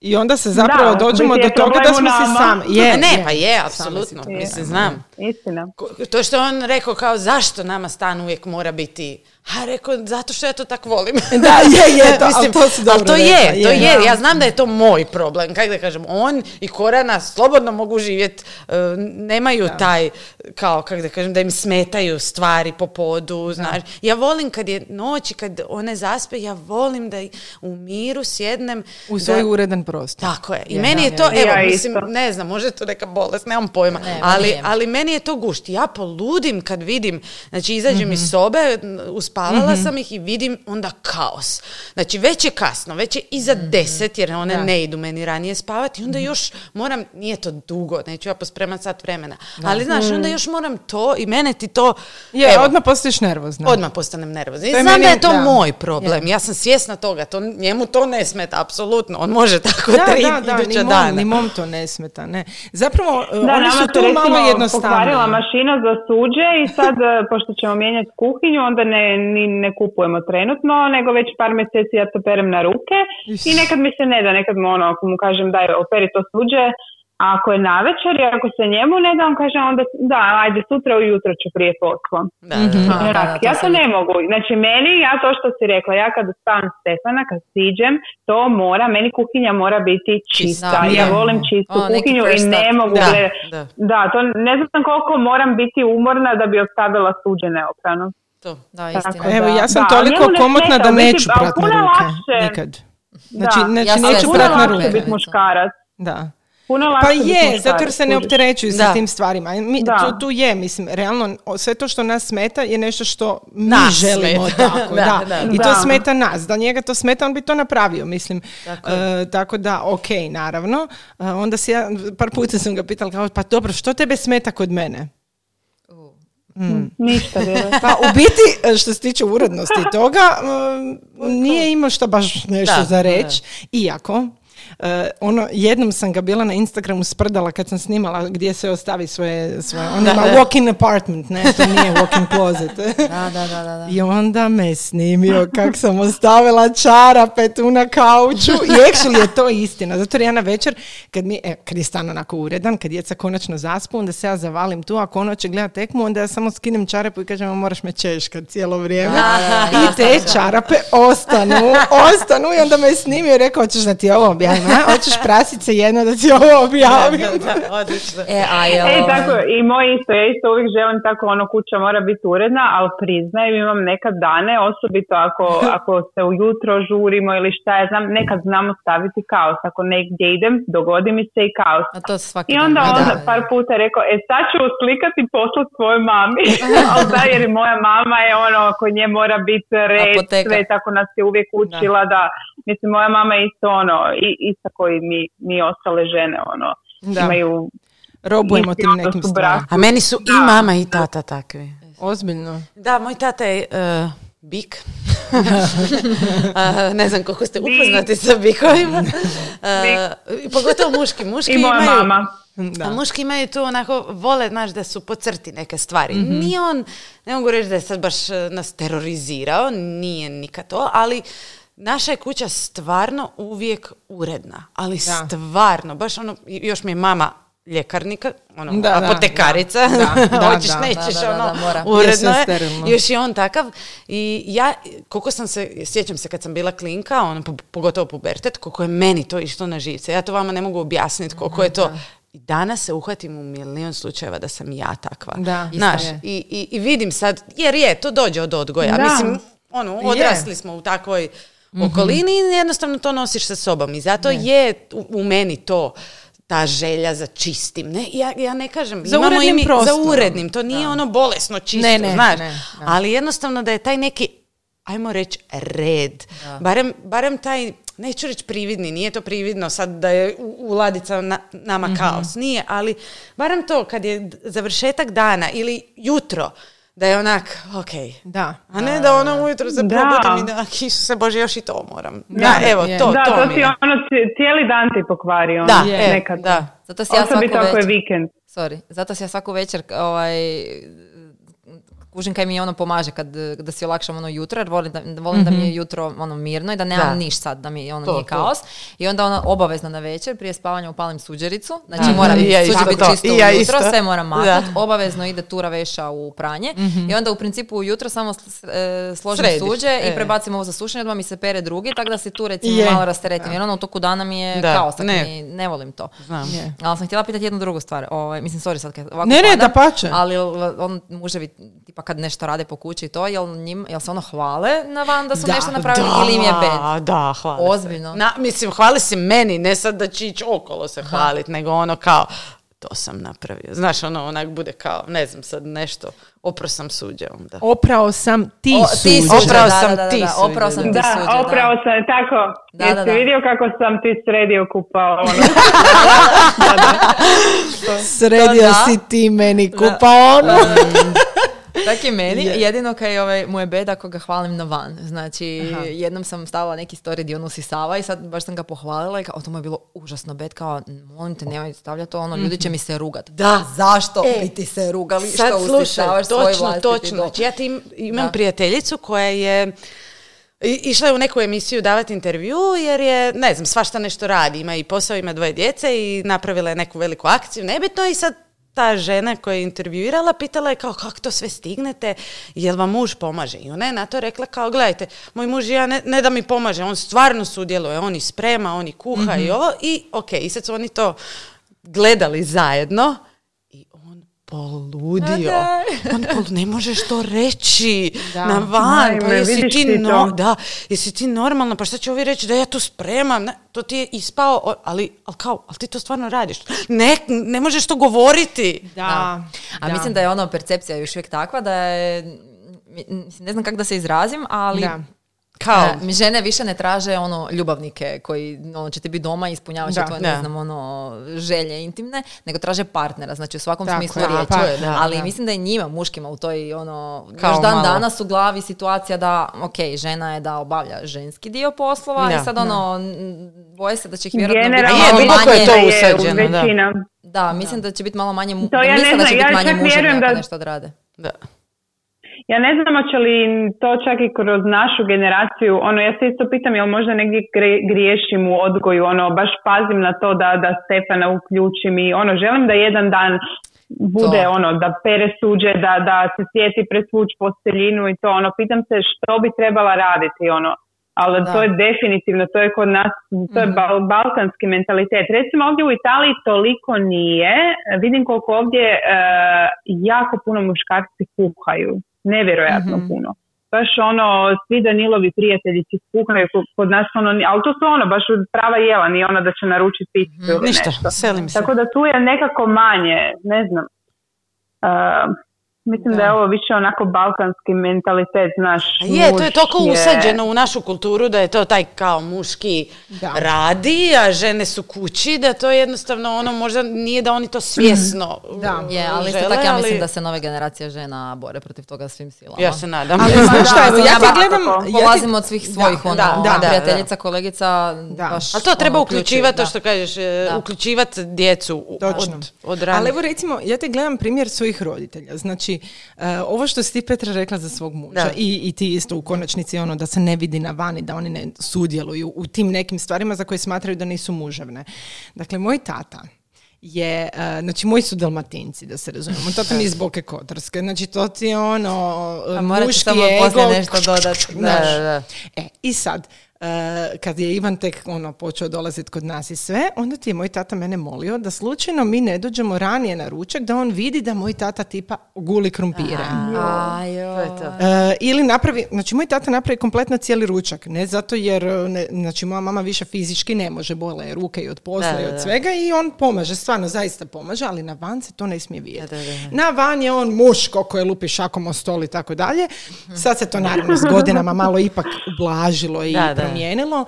I onda se zapravo Da, dođemo do toga da smo si sami. Je, ne, je. pa je, apsolutno. Mislim, znam. Istina. To što je on rekao kao zašto nama stan uvijek mora biti a rekao, zato što ja to tak volim. [laughs] Da, je, je, to, [laughs] ali Mislim, to si ali dobro to je, to je. je. Ja znam da je to moj problem. Kako da kažem, on i Korana slobodno mogu živjeti, e, nemaju taj, kao, kako da kažem, da im smetaju stvari po podu, znaš. Ja volim kad je noć i kad one zaspe, ja volim da u miru sjednem. U da- svoj uredan prostor. tako je. I meni je to, je. evo, Ja mislim, isto. ne znam, možda je to neka bolest, nemam pojma, Ne, ali, ali meni je to gušt. Ja poludim kad vidim, znači izađem Mhm. iz sobe, n- uspavala sam ih i vidim onda kaos. Znači već je kasno, već je iza Mhm. deset jer one ne idu meni ranije spavati i onda još moram, nije to dugo, neću ja pospremat sat vremena, ali znaš, onda još moram to i mene ti to, Je, evo, odmah postaješ nervozna. Odmah postanem nervozna. I je znam da meni- je to da. moj problem. Ja sam svjesna toga. To, njemu to ne smeta, apsolutno. On može tako Da, tri da, da, ni iduća mom, dana. ni mom to ne smeta, ne. Zapravo, Da, oni su tu malo jednostavniji. Pokvarila mašina za suđe i sad, e, pošto ćemo mijenjati kuhinju, onda ne, ni, ne kupujemo trenutno, nego već par mjeseci ja to perem na ruke Is. i nekad mi se ne da, nekad mu ono, ako mu kažem daj operi to suđe, a ako je navečer i ako se njemu ne da, on kaže onda da, ajde sutra ujutro ću prije posla. Da, Mhm. da, da. A, da, da, to ja to ne mogu. Znači meni, ja to što si rekla, ja kad spavam Stefana, kad siđem, to mora, meni kuhinja mora biti čista. Da, ja volim čistu O, kuhinju i ne mogu Da, da. da, to ne znam koliko moram biti umorna da bi ostavila suđe neoprano. To. Da, Tako istina. da. Evo, ja sam Da, toliko komotna da neću a prat na ruke. lakše. Nikad. Znači, da. znači neću sve prat na puno ruke. lakše ruke. biti muškarac. Da. Puno lakše Pa je, zato jer se ne opterećuju sa tim stvarima. Mi, Da. tu, tu je, mislim, realno, sve to što nas smeta je nešto što mi Nas želimo smeta. tako, [laughs] Da, da, da. I to Da. smeta nas. Da njega to smeta, on bi to napravio, mislim. Tako E, tako da, ok, naravno. E, onda si ja, par puta sam ga pitala, kao, pa dobro, što tebe smeta kod mene? [laughs] Ništa, vjerujem. Pa u biti, e, što se tiče urednosti toga, um, nije imao što baš nešto Da, za reći. Iako, e, ono, jednom sam ga bila na Instagramu sprdala kad sam snimala gdje se ostavi svoje, svoje on ima walk-in apartment, ne, to nije walk-in closet. [laughs] Da, da, da, da. da. I onda me snimio kak sam ostavila čarape tu na kauču i actually je to istina. Zato jer ja na večer, kad, mi, e, kad je stan onako uredan, kad djeca konačno zaspu, onda se ja zavalim tu, ako ono će gledat tekmu, onda ja samo skinem čarapu i kažem, "Ma, moraš me češkat cijelo vrijeme. I te čarape ostanu, ostanu i onda me snimio i rekao, hoćeš da ti ovo objavim, a? [laughs] Hoćeš prasice jedno da ti ovo objavim. Da, da, odlično. E, a jel... E, tako, i moj isto, ja isto uvijek želim tako, ono, kuća mora biti uredna, ali priznajem, imam nekad dane, osobito ako, [laughs] ako se ujutro žurimo ili šta ja znam, nekad znamo staviti kaos. Ako negdje idem, dogodi mi se i kaos. A to svaki I onda on par puta rekao, e sad ću slikati i poslat svojoj mami. [laughs] ali da, jer i moja mama je ono, kod nje mora biti red, Apoteka. sve, tako nas je uvijek učila da, mislim, moja mama je isto ono, i, isto koji mi, mi ostale žene, ono, Da. imaju Robujemo tim nekim stvarima. A meni su i mama i tata takvi. Ozbiljno. Da, moj tata je e, bik. [laughs] A, ne znam koliko ste upoznati sa bikovima. [laughs] I pogotovo muški. Muški I moja imaju, mama. Da. A muški imaju tu onako, vole, znaš, da su po crti neke stvari. Nije on, ne mogu reći da je sad baš e, nas terorizirao, nije nikad to, ali naša je kuća stvarno uvijek uredna. Ali stvarno, baš ono, još mi je mama ljekarnika, ono, Da, da, apotekarica, da, da, [laughs] hoćeš, da. nećeš, Da, da, da, ono, da, uredno Je je, još je on takav i ja, koliko sam se, sjećam se kad sam bila klinka, ono, po- pogotovo pubertet, koliko je meni to išlo na živce, ja to vama ne mogu objasniti koliko je to, i danas se uhvatim u milijun slučajeva da sam ja takva. Da, je. i, i, i vidim sad, jer je, to dođe od odgoja. Da. Mislim, ono, Je. odrasli smo u takvoj okolini i jednostavno to nosiš sa sobom. I zato je u, u meni to ta želja za čistim. Ne, ja, ja ne kažem, Za imamo urednim mi, za urednim, to nije ono bolesno čisto, Ne, ne, znaš. ne, da. Ali jednostavno da je taj neki, ajmo reći, red. Barem, barem taj, neću reći prividni, nije to prividno sad da je u, u ladica na- nama Mhm. kaos, nije, ali barem to kad je završetak dana ili jutro, da je onak, ok, Da. a ne da ono ujutro se Da. probudim i da, [laughs] ah, Isuse Bože, još i to moram. Da, evo, je. to, da, to, to, mi je. ono ci- cijeli dan ti pokvari ono, Da, e, nekad. da. Zato si ja svaku ako je večer, vikend. sorry, zato si ja svaku večer ovaj, kužim kaj mi ono pomaže kad, da si olakšam ono jutro, jer volim, da, volim da mi je jutro ono mirno i da nemam Da. niš sad, da mi ono To, nije to. kaos. I onda ono obavezno na večer, prije spavanja upalim suđericu, znači Da. moram I ja suđe biti to. čisto ja ujutro, isto. sve moram Da. obavezno ide tura veša u pranje i onda u principu ujutro samo e, složim Središ, suđe e. i prebacim ovo za sušenje, odmah mi se pere drugi, tako da se tu recimo Je. malo rasteretim, jer ono u toku dana mi je Da, kaos, tako ne. mi- ne volim to. Znam. Ali sam htjela pitati jednu drugu stvar. Ovaj, mislim, sorry sad kad ovako Ne, ne, padam, dapače. Ali on, muževi, tipa kad nešto rade po kući i to, jel, njim, jel se ono hvale na van da su nešto napravili ili im je bed? Da, hvale se. Ozbiljno? Na, mislim, hvali se meni, ne sad da će ići okolo se hvalit, nego ono kao, to sam napravio. Znaš, ono, onak bude kao, ne znam, sad nešto, opro sam suđe onda. Oprao sam ti O, ti suđe. suđe, Oprao da, sam da, da, ti da, suđe, oprao sam ti Da, suđe, da. opravo sam, tako. Da, Jesi da, da. vidio kako sam ti sredio kupao ono? [laughs] Sredio Da, da. si ti meni kupaonu. Tak je meni, Je. jedino kaj ovaj, mu je bed ako ga hvalim na van. Znači, jednom sam stavila neki story gdje on usisava i sad baš sam ga pohvalila i kao, to mu je bilo užasno bed, kao, molim te, nemoj stavljati to, ono, ljudi će mi se rugat. Da. Zašto E, bi ti se rugali Sad što slušaj, usisavaš svoj točno, vlastiti točno. Znači, ja ti im- imam Da. prijateljicu koja je išla je u neku emisiju davati intervju jer je, ne znam, svašta nešto radi. Ima i posao, ima dvoje djece i napravila je neku veliku akciju, nebitno i sad ta žena koja je intervjuirala pitala je kao kako to sve stignete, jel vam muž pomaže? I ona je na to rekla kao gledajte, moj muž ja ne, ne da mi pomaže, on stvarno sudjeluje, on i sprema, on i kuha i ovo i ok, i sad su oni to gledali zajedno poludio. Da. [laughs] On pol, ne možeš to reći Da. na van. Pa Ajme, jesi ti, ti no, to? da, jesi ti normalno, pa šta će ovi reći da ja tu spremam, ne, to ti je ispao, ali, ali kao, ali ti to stvarno radiš. Ne, ne možeš to govoriti. Da. A mislim da je ono percepcija još uvijek takva da je, ne znam kako da se izrazim, ali Da. Kao, E, mi žene više ne traže ono ljubavnike koji ono, će ti biti doma i ispunjavaš Da. tvoje, Da. ne znam, ono, želje intimne, nego traže partnera, znači u svakom Tako smislu je, riječi. partner, da, Ali da. mislim da je njima, muškima, u toj ono, Kao još dan malo. danas u glavi situacija da, ok, žena je da obavlja ženski dio poslova Da. i sad ono, boje se da će ih vjerojatno biti je, duboko je manje. to usađeno, da. Da, mislim da će biti malo manje, mu- To da ja ne misle da znam, će ja biti manje čak muževi vjerujem ako da- nešto odrade. da. Ja ne znam hoće li to čak i kroz našu generaciju, ono ja se isto pitam jel možda negdje griješim u odgoju, ono baš pazim na to da, da Stefana uključim i ono želim da jedan dan bude To. ono da pere suđe, da, da se sjeti presvuć posteljinu i to ono pitam se što bi trebala raditi ono ali Da. to je definitivno, to je kod nas, to je bal- balkanski mentalitet. Recimo ovdje u Italiji toliko nije, vidim koliko ovdje e, jako puno muškarci kuhaju, nevjerojatno puno. Baš ono, svi Danilovi prijatelji ti kuhaju, ko- kod nas ono, ni- ali to su ono, baš prava jela, nije ono da će naručiti picu ili Ništa, nešto. selim se. Tako da tu je nekako manje, ne znam. Uh, mislim da. je ovo više onako balkanski mentalitet, znaš. A je, to je toliko je- usađeno u našu kulturu da je to taj kao muški Da. radi, a žene su kući, da to je jednostavno ono, možda nije da oni to svjesno Da. Je, ali isto žele, tako ja ali mislim da se nove generacije žena bore protiv toga svim silama. Ja se nadam. Ali [laughs] znaš šta, ja da, te gledam... svakako. ja Polazimo od svih svojih Da, ono, da, da, da, prijateljica, kolegica, Da. baš Ali to treba ono, uključivati, to da. što kažeš, e, Da. uključivati djecu u- Točno. od, od rane. Ali evo recimo, ja te gledam primjer svojih roditelja. Znači, e, ovo što si ti Petra rekla za svog muža Da. i, i ti isto u konačnici ono da se ne vidi na vani, da oni ne sudjeluju u tim nekim stvarima za koje smatraju da nisu muževne. Dakle, moj tata je, e, znači moji su dalmatinci, da se razumijemo, tata [laughs] mi je iz Boke Kotorske, znači to ti je ono, A morate muški samo ego, nešto dodati. Da, da, da. E, i sad, kad je Ivan tek ono, počeo dolaziti kod nas i sve, onda ti je moj tata mene molio da slučajno mi ne dođemo ranije na ručak, da on vidi da moj tata tipa guli krumpire. Ajo. To je to. E, ili napravi, znači moj tata napravi kompletno cijeli ručak, ne zato jer, e, ne, znači moja mama više fizički ne može, bole je ruke i od posla Da, i da, od da. svega i on pomaže, stvarno zaista pomaže, ali na van se to ne smije vidjeti. Na van je on muško koje lupi šakom o stol i tako dalje. Sad se to naravno s godinama malo ipak ublažilo i Da, da. Promijenilo.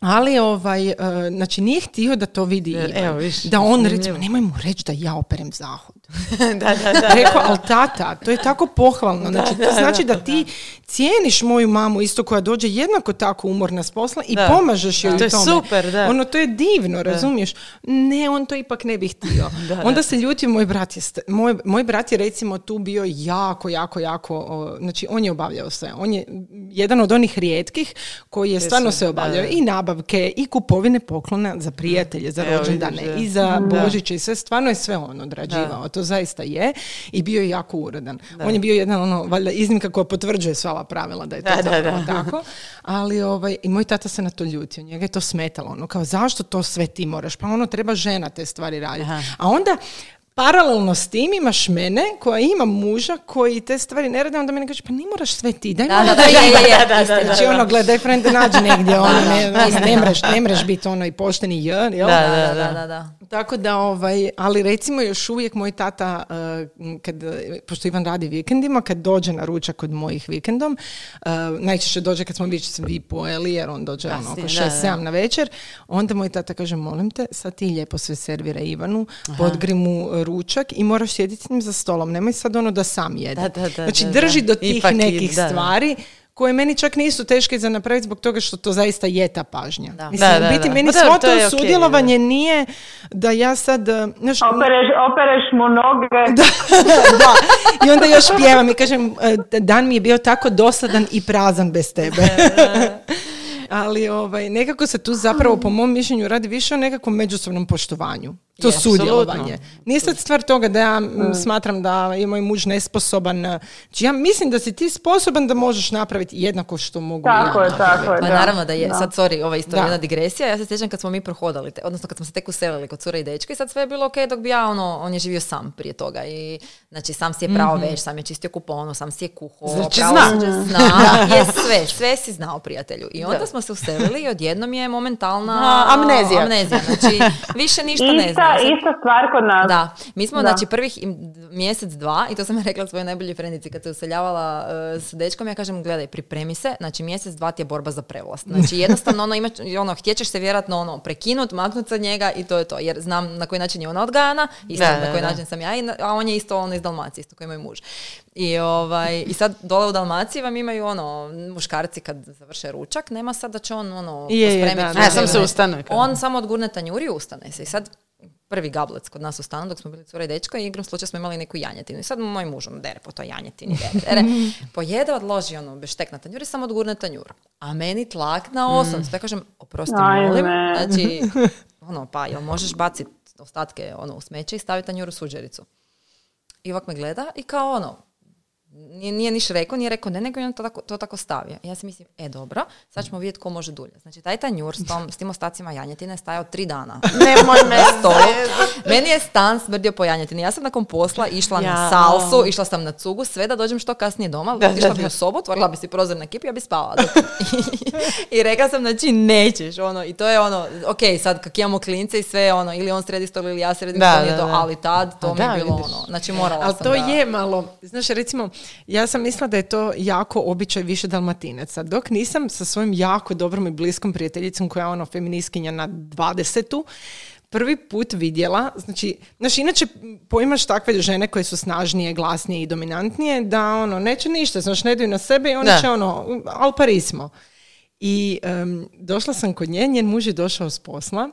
Ali ovaj, e, znači nije htio da to vidi E, Ivan. evo, viš, da on recimo, nemoj mu reći da ja operem zahod. [laughs] da, da, da. Rekao, ali tata, to je tako pohvalno. Znači, to znači da ti cijeniš moju mamu isto koja dođe jednako tako umorna s posla i Da. pomažeš joj To u je tome. super, da. Ono, to je divno, razumiješ? Ne, on to ipak ne bi htio. [laughs] Onda se ljutio moj brat je, moj, moj brat je recimo tu bio jako, jako, jako, o, znači on je obavljao sve. On je jedan od onih rijetkih koji je stvarno sve obavljao. I nabavke, i kupovine poklona za prijatelje, za rođendane, da. i za Božiće i sve. Stvarno je sve on odrađivao. To zaista je. I bio je jako uredan. On je bio jedan, ono, valjda iznimka koja potvrđuje sva ova pravila da je to Da, da, da. tako. Ali ovaj, i moj tata se na to ljutio. Njega je to smetalo. Ono, kao, zašto to sve ti moraš? Pa ono, treba žena te stvari raditi. Aha. A onda, paralelno s tim imaš mene koja ima muža koji te stvari ne rade, onda meni kaže, pa ne moraš sve ti, daj Da, da, da, da, da, da. Znači ono, gledaj frende, nađi negdje, ono, ne, ne, mreš, ne mreš biti ono i pošteni j, jel? Da, Da, da, da, da. Tako da, ovaj, ali recimo još uvijek moj tata, uh, kad, pošto Ivan radi vikendima, kad dođe na ručak kod mojih vikendom, uh, najčešće dođe kad smo već svi pojeli, jer on dođe ono, oko Kasnije, da, 6-7 da. na večer, onda moj tata kaže, molim te, sad ti lijepo sve servira Ivanu, podgri mu ručak i moraš sjediti s njim za stolom, nemoj sad ono da sam jede. Da, da, da, znači, drži do tih Ipak nekih da, da. stvari koje meni čak nisu teške za napraviti zbog toga što to zaista je ta pažnja. Da. Mislim, Da, da, biti da. meni svo to sudjelovanje nije da ja sad, uh, znaš, Opereš, opereš mu noge. [laughs] da. I onda još pjevam i kažem, e, dan mi je bio tako dosadan i prazan bez tebe. [laughs] Ali ovaj, nekako se tu zapravo, po mom mišljenju, radi više o nekakvom međusobnom poštovanju. To Je, sudjelovanje. apsolutno. Nije sad stvar toga da ja m, smatram da je moj muž nesposoban. e, Znači ja mislim da si ti sposoban da možeš napraviti jednako što mogu Tako ja je, tako je. Pa da. naravno da je, Da. sad sorry, ova isto Da. jedna digresija, ja se sjećam kad smo mi prohodali, te, odnosno kad smo se tek uselili kod cure i dečka i sad sve je bilo ok dok bi ja, ono, on je živio sam prije toga i znači sam si je pravo već, sam je čistio kuponu, sam si je kuhao, Znači, zna. zna, [laughs] je sve, sve si znao prijatelju. I onda smo se uselili i odjednom je momentalna A, amnezija. amnezija, znači više ništa ne [laughs] Ista, ista stvar kod nas. da, mi smo Da. znači prvih mjesec, dva, i to sam ja rekla svojoj najboljoj frendici kad se useljavala e, s dečkom, ja kažem, gledaj, pripremi se, znači mjesec, dva ti je borba za prevlast. Znači [laughs] jednostavno ono, ima, ono, htjećeš se vjerojatno ono, prekinut, maknut sa njega i to je to, jer znam na koji način je ona odgajana, isto Da, na koji da. način sam ja, a on je isto ono iz Dalmacije, isto koji moj muž. I, ovaj, I sad dole u Dalmaciji vam imaju ono, muškarci kad završe ručak, nema sad da će on ono, Je, je, pospremiti da, da. A, sam se ustane, kao. On samo odgurne tanjuri i ustane se. I sad prvi gablec kod nas u stanu dok smo bili cura i dečko i igrom slučaja smo imali neku janjetinu. I sad moj muž ono dere po toj janjetini, dere, dere. [laughs] Pojede, odloži ono beštek na tanjur i samo odgurne tanjur. A meni tlak na osam. Ja kažem, oprosti, molim. Znači, [laughs] ono, pa jel možeš baciti ostatke ono, u smeće i staviti tanjur u suđericu. I ovak me gleda i kao ono, nije, nije niš rekao, nije rekao ne, nego je on to tako, to tako stavio. I ja si mislim, e dobro, sad ćemo vidjeti ko može dulje. Znači, taj tanjur s, tom, s tim ostacima janjetine je stajao tri dana. Nemoj me. Meni je stan smrdio po janjetini. Ja sam nakon posla išla na Ja. salsu, išla sam na cugu, sve da dođem što kasnije doma. Da, išla bi u sobu, otvorila bi si prozor na kip i ja bi spavala. dok- I rekla sam, znači, nećeš, ono, i to je ono, ok, sad kak imamo klince i sve, ono, ili on sredi stol ili ja sredim Da, stol, ali tad to A mi je bilo vidiš. ono, znači morala Ali sam to da- je malo, znaš, recimo, ja sam mislila da je to jako običaj više dalmatinaca. Dok nisam sa svojim jako dobrom i bliskom prijateljicom koja je ono feministkinja na 20 prvi put vidjela, znači, znaš, inače poimaš takve žene koje su snažnije, glasnije i dominantnije, da ono, neće ništa, znaš, ne daju na sebe i one Da. će ono, al pari smo. I em, došla sam kod nje, njen muž je došao s posla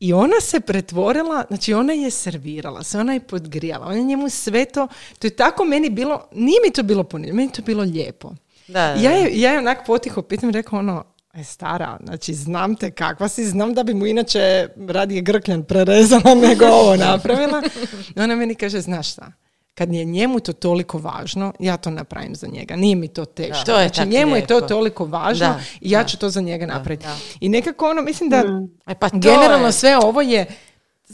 i ona se pretvorila, znači ona je servirala se, ona je podgrijala, ona je njemu sve to, to je tako meni bilo, nije mi to bilo puno, meni je to bilo lijepo. Da, da, ja je, ja je onak potiho pitam, rekao ono, E, stara, znači znam te kakva si, znam da bi mu inače radije grkljan prerezala nego ovo napravila. [laughs] I ona meni kaže, znaš šta, kad je njemu to toliko važno, ja to napravim za njega. Nije mi to teško. To je znači, tako njemu je to lijepo. toliko važno Da, i ja da. ću to za njega napraviti. I nekako ono, mislim da E, pa to generalno je. sve ovo je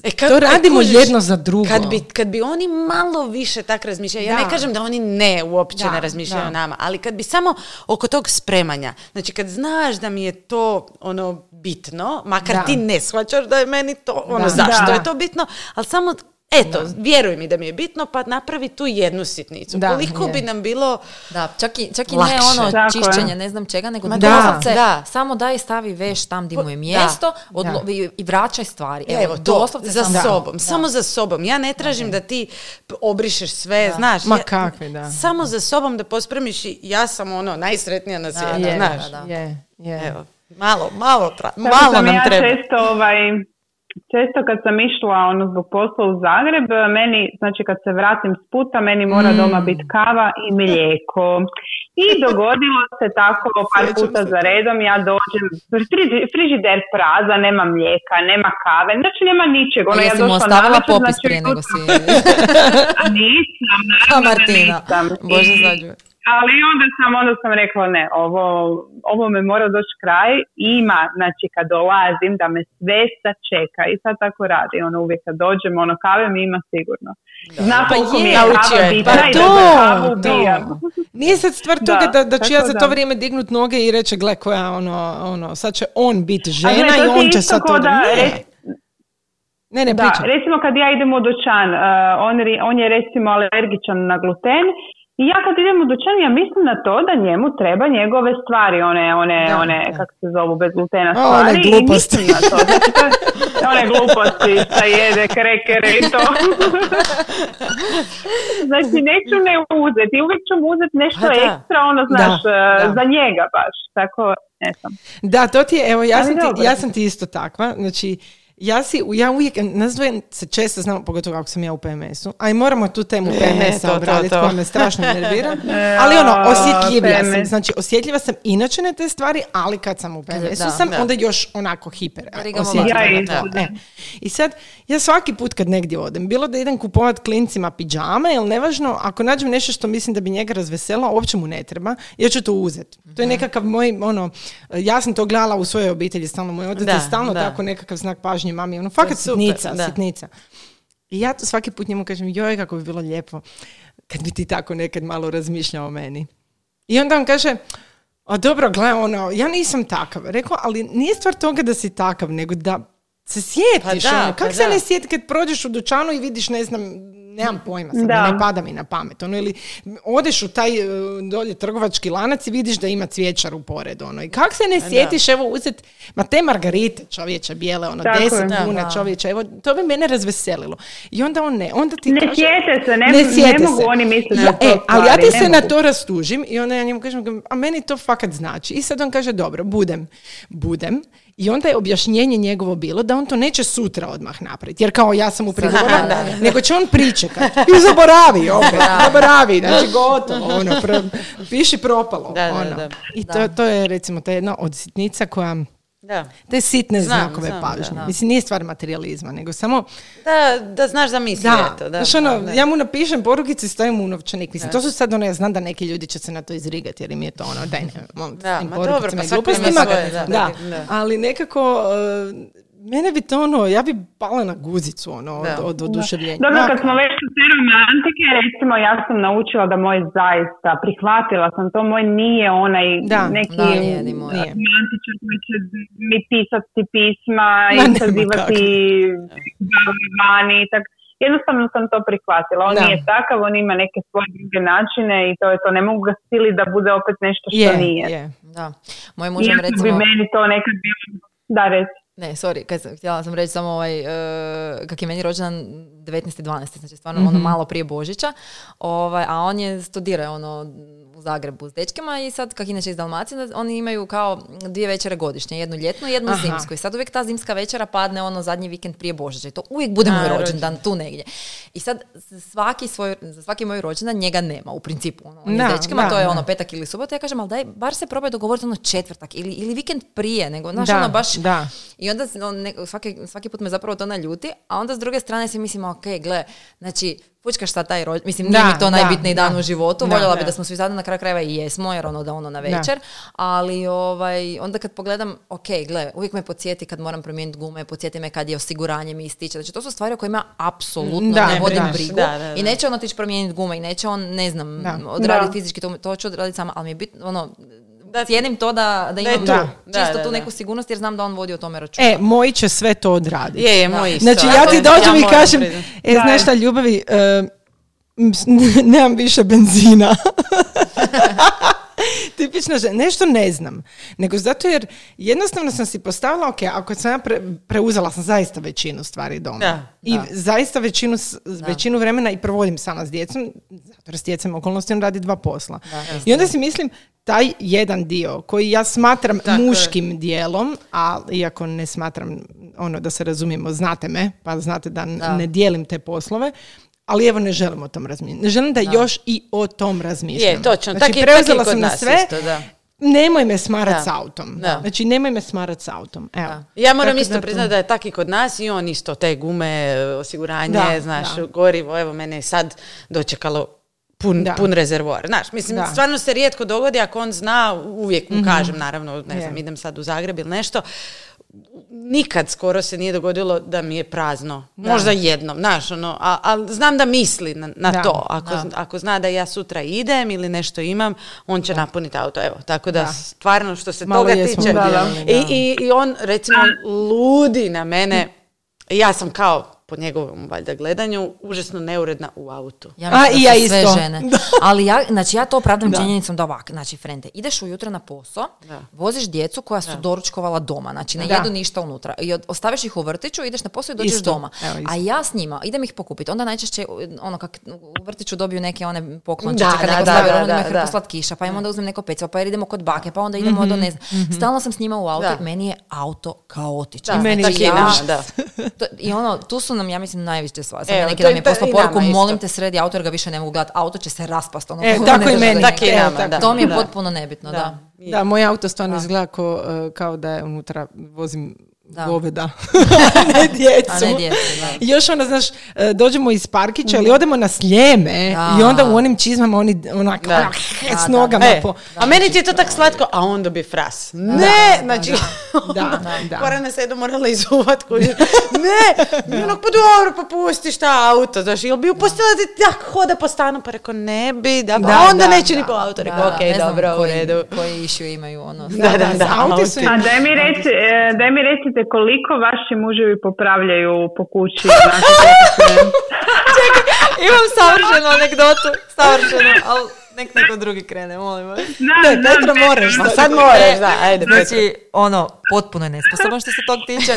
E, kad- to e, radimo kužiš, jedno za drugo. Kad bi, kad bi oni malo više tak razmišljali, ja Da. ne kažem da oni ne uopće Da, ne razmišljaju da. o nama, ali kad bi samo oko tog spremanja, znači kad znaš da mi je to ono bitno, makar Da. ti ne shvaćaš da je meni to, ono Da. zašto Da. je to bitno, ali samo Eto, vjeruj mi da mi je bitno, pa napravi tu jednu sitnicu. Da, Koliko je. bi nam bilo... Da, čak i, čak i Lakše. ne ono Tako je. čišćenje, ne znam čega, nego Ma da, da, doslovce da. samo daj stavi veš tam gdje mu je Da. mjesto odlo- i, i vraćaj stvari. Evo, Evo, to, doslovce za samo- sobom, Da. samo za sobom. Ja ne tražim da ti obrišeš sve, znaš. Ma ja- kakvi, da. Samo za sobom da pospremiš i ja sam ono najsretnija na svijetu, da, je, znaš. da, da. je, je. Evo, malo, malo, tra- malo sam nam ja treba. često ovaj, često kad sam išla ono zbog posla u Zagreb, meni, znači kad se vratim s puta, meni mora Mm. doma biti kava i mlijeko. I [laughs] dogodilo se tako par puta za redom, ja dođem, friži- frižider praza, nema mlijeka, nema kave, znači nema ničeg. Ono, ja došla ostavila navečer, popis znači, prije nego si... [laughs] Nisam, naravno nisam. Bože I-. ali onda sam, onda sam rekla ne, ovo, ovo me mora doći kraj. Ima, znači kad dolazim da me sve sačeka i sad tako radi. Ono uvijek kad dođem, ono kave mi ima sigurno. Zna Pa koliko mi je, je naučio kava je, bitna pa i to, da za kavu to. Nije sad stvar Da, toga da, da ću ja za to da. vrijeme dignut noge i reći, gle, koja ono, ono, sad će on biti žena i on će sad to... da, Ne, ne, ne, Da, recimo kad ja idem u dućan, uh, on, on je recimo alergičan na gluten i ja kad idem u dućan ja mislim na to da njemu treba njegove stvari, one, one, Da, one da. kako se zovu, bez glutena A, one stvari. i gluposti. mislim na to. Znači, to [laughs] one gluposti, šta jede, krekere i to. [laughs] znači neću ne uzeti, uvijek ću mu uzeti nešto Pa da. ekstra, ono znaš, Da, da. za njega baš. Tako, ne znam. Da, to ti je, evo, ja Ali sam, ti, ja sam ti isto takva, znači, ja si, ja uvijek, nas dvoje se često znamo, pogotovo ako sam ja u PMS-u, a i moramo tu temu E, PMS-a obraditi, koja me strašno nervira, [laughs] ali ono, osjetljivija sam, znači, osjetljiva sam inače na te stvari, ali kad sam u PMS-u sam, da. onda još onako hiper osjetljiva Ja. E. I sad, ja svaki put kad negdje odem, bilo da idem kupovat klincima pidžame, ili nevažno, ako nađem nešto što mislim da bi njega razveselilo, uopće mu ne treba, ja ću to uzeti. To Mhm. je nekakav moj, ono, ja sam to gledala u svojoj obitelji, stalno moj otac je stalno da. tako nekakav znak pažnje mami, ono, fakat super, sitnica, da. sitnica. I ja to svaki put njemu kažem, joj, kako bi bilo lijepo kad bi ti tako nekad malo razmišljao o meni. I onda on kaže, a dobro, gle, ono, ja nisam takav. Rekao, ali nije stvar toga da si takav, nego da se sjetiš. Pa da, ono, kako pa se da. ne sjeti kad prođeš u dućanu i vidiš, ne znam, nemam pojma, sad Da. ne pada mi na pamet. Ono, ili odeš u taj e, dolje trgovački lanac i vidiš da ima cvjećar u poredu. Ono. I kako se ne sjetiš, evo, uzet, ma te margarite, čovječe, bijele, ono, Tako je. 10 Da, kuna, da. čovječe, evo, to bi mene razveselilo. I onda on ne, onda ti Ne kaže... sjete se, ne, Ne ne, sjete mogu se. oni misliti Ja, da to e, ali ja ti ne se na mogu. to rastužim i onda ja njemu kažem, a meni to fakat znači. I sad on kaže, dobro, budem, budem. I onda je objašnjenje njegovo bilo da on to neće sutra odmah napraviti. Jer kao ja sam Da, da. nego će on pričekati. I zaboravi opet, zaboravi. Znači gotovo, ono, pro- piši propalo. Da, da, ono. da. I to, to je recimo ta jedna od sitnica koja, Da. te sitne Znam, znakove znam, pažnje. da. Mislim, nije stvar materializma, nego samo Da, da znaš da misli da, eto, da. znaš ono, da. ja mu napišem porukice i stavim mu u novčanik. Mislim, to su sad ono, ja znam da neki ljudi će se na to izrigati jer im je to ono, daj ne, molim te, Da, ma dobro, pa glupostima. svoje, da, da, da. ali nekako, uh, mene bi to ono, ja bi pala na guzicu ono, od, Da. od oduševljenja. Dobro, kad smo već u romantike, recimo ja sam naučila da moj zaista, prihvatila sam to, moj nije onaj Da, neki da, nije ni moj. Romantičar koji će mi pisati pisma i sazivati vani i tak. Jednostavno sam to prihvatila. On Da. nije takav, on ima neke svoje druge načine i to je to. Ne mogu ga siliti da bude opet nešto što je, nije. je. Da. Moj muž Iako bi recimo... meni to nekad bilo... Da, reci. Ne, sorry, kad sam, htjela sam reći samo ovaj, uh, kak je meni rođendan 19. 12. znači stvarno ono malo prije Božića, ovaj, a on je studirao ono u Zagrebu s dečkima i sad, kak inače iz Dalmacije, da oni imaju kao dvije večere godišnje, jednu ljetnu i jednu Aha. zimsku. I sad uvijek ta zimska večera padne ono zadnji vikend prije Božića i to uvijek bude moj rođendan tu negdje. I sad svaki svoj, za svaki moj rođendan njega nema u principu. Ono, on Da, s dečkima, da, to je ono petak ili subota. Ja kažem, ali daj, bar se probaj dogovoriti ono četvrtak ili, ili vikend prije, nego, znaš, Da, ono baš... da. I onda se, on, ne- svaki, svaki put me zapravo to naljuti, a onda s druge strane si mislim, ok, gle, znači, fučkaš sad taj rođendan, mislim, nije Da, mi to da, najbitniji dan da. u životu, Da, voljela bi da. da smo svi zajedno na kraju krajeva i jesmo, jer ono da ono na večer, ali ovaj, onda kad pogledam, ok, gle, uvijek me podsjeti kad moram promijeniti gume, podsjeti me kad je osiguranje mi ističe, znači to su stvari o kojima apsolutno Da, ne vodim da, brigu da, da, da. i neće on otići promijeniti gume i neće on, ne znam, Da. odraditi Da. fizički, to, to ću odraditi sama, ali mi je bitno, ono, Da- cijenim to da, da imam Da, čisto da, tu da. neku sigurnost jer znam da on vodi o tome računa. E, moji će sve to odraditi. Je, je, moj isto. Znači, ja ti Ja dođem i kažem, e, znaš šta, ljubavi, e, [laughs] nemam više benzina. [laughs] Tipično žena. Nešto ne znam. Nego zato jer jednostavno sam si postavila, ok, ako sam ja pre- preuzela sam zaista većinu stvari doma. Da, I da. zaista većinu, većinu vremena i provodim sama s djecom, zato jer s djecom okolnosti on radi dva posla. I onda si mislim, taj jedan dio koji ja smatram Tako je. muškim dijelom, a iako ne smatram ono da se razumijemo, znate me, pa znate da, Da. ne dijelim te poslove, ali evo ne želim o tom razmišljati. Ne želim da, još i o tom razmišljam. Je, točno. Znači, Tak je- preuzela tak je sam na sve, isto, da. nemoj me smarat Da. s autom. Da. Znači, nemoj me smarat s autom. Evo. Ja moram Tako isto da to- priznati da je tak i kod nas i on isto te gume, osiguranje, Da, znaš, da. gorivo, evo mene je sad dočekalo pun, Da. pun rezervoar. Znaš, mislim, Da. Stvarno se rijetko dogodi, ako on zna, uvijek mu kažem, naravno, ne Je. znam, idem sad u Zagreb ili nešto, nikad skoro se nije dogodilo da mi je prazno. Možda jednom, znaš, ono, a, a znam da misli na, na Da, to. Ako, da. ako zna da ja sutra idem ili nešto imam, on će napuniti auto. Evo, tako da, Da. stvarno što se Malo toga jesmo tiče, da. i, i, i on recimo ludi na mene, ja sam kao po njegovom valjda gledanju užasno neuredna u autu. Ja A, i da ja sve isto. žene. Ali ja, znači ja to opravdam činjenicom da ovak, znači frende, ideš ujutro na posao, Da. voziš djecu koja su doručkovala doma, znači ne Da. jedu ništa unutra i od- ostaviš ih u vrtiću, ideš na posao i dođeš Isto. doma. Evo, isto. A ja s njima idem ih pokupiti, onda najčešće ono kak u vrtiću dobiju neke one poklončiće Da, kad da, neko da, stavi, da, da, da. hrpu slatkiša, pa im onda uzmem neko pecivo, pa idemo kod bake, pa onda idemo do ne znam. Stalno sam s njima u autu, Da. meni je auto kaotičan. Da, meni tak isto. je i ja- nama, da. To- I ono, tu su nam, ja mislim, najviše sva. Sam Evo, neki dan je mi je poslao poruku, molim te sredi auto jer ga više ne mogu gledati. Auto će se raspast. Ono, E, [laughs] tako i meni. ga Tak i nigdje. nama, da. To mi je Da. potpuno nebitno, da. Da, moj auto stvarno izgleda ko, e, kao da je unutra vozim Da. goveda, [laughs] [laughs] ne djecu. A ne djecu, da. I još onda, znaš, e, dođemo iz parkića ili odemo na sljeme Da. i onda u onim čizmama oni onak, Da. [laughs] onak, Da, s da. nogama E, po... a meni ti je to tak slatko, a on dobije fras. Ne, znači, Da, da. Korana se jedno morala izuvat, kužiš. Ne, mi onak, pa dobro, pa pusti šta auto, znaš, jel bi upustila da tak hoda po stanu, pa rekao, ne bi, da, pa Da, onda da, neće ni da. po auto, rekao, Da, ok, dobro, u koji- redu. Koji išju imaju ono. Da, da, da. A daj mi, reci, e, daj mi recite koliko vaši muževi popravljaju po kući. [laughs] znači, Imam savršenu [laughs] anegdotu, savršenu, ali [laughs] nek neko drugi krene, molim vas. Da, Ne, da, Petra, moraš. Ma sad moraš, da, ajde, Petra. Znači, ono, potpuno je nesposoban što se tog tiče.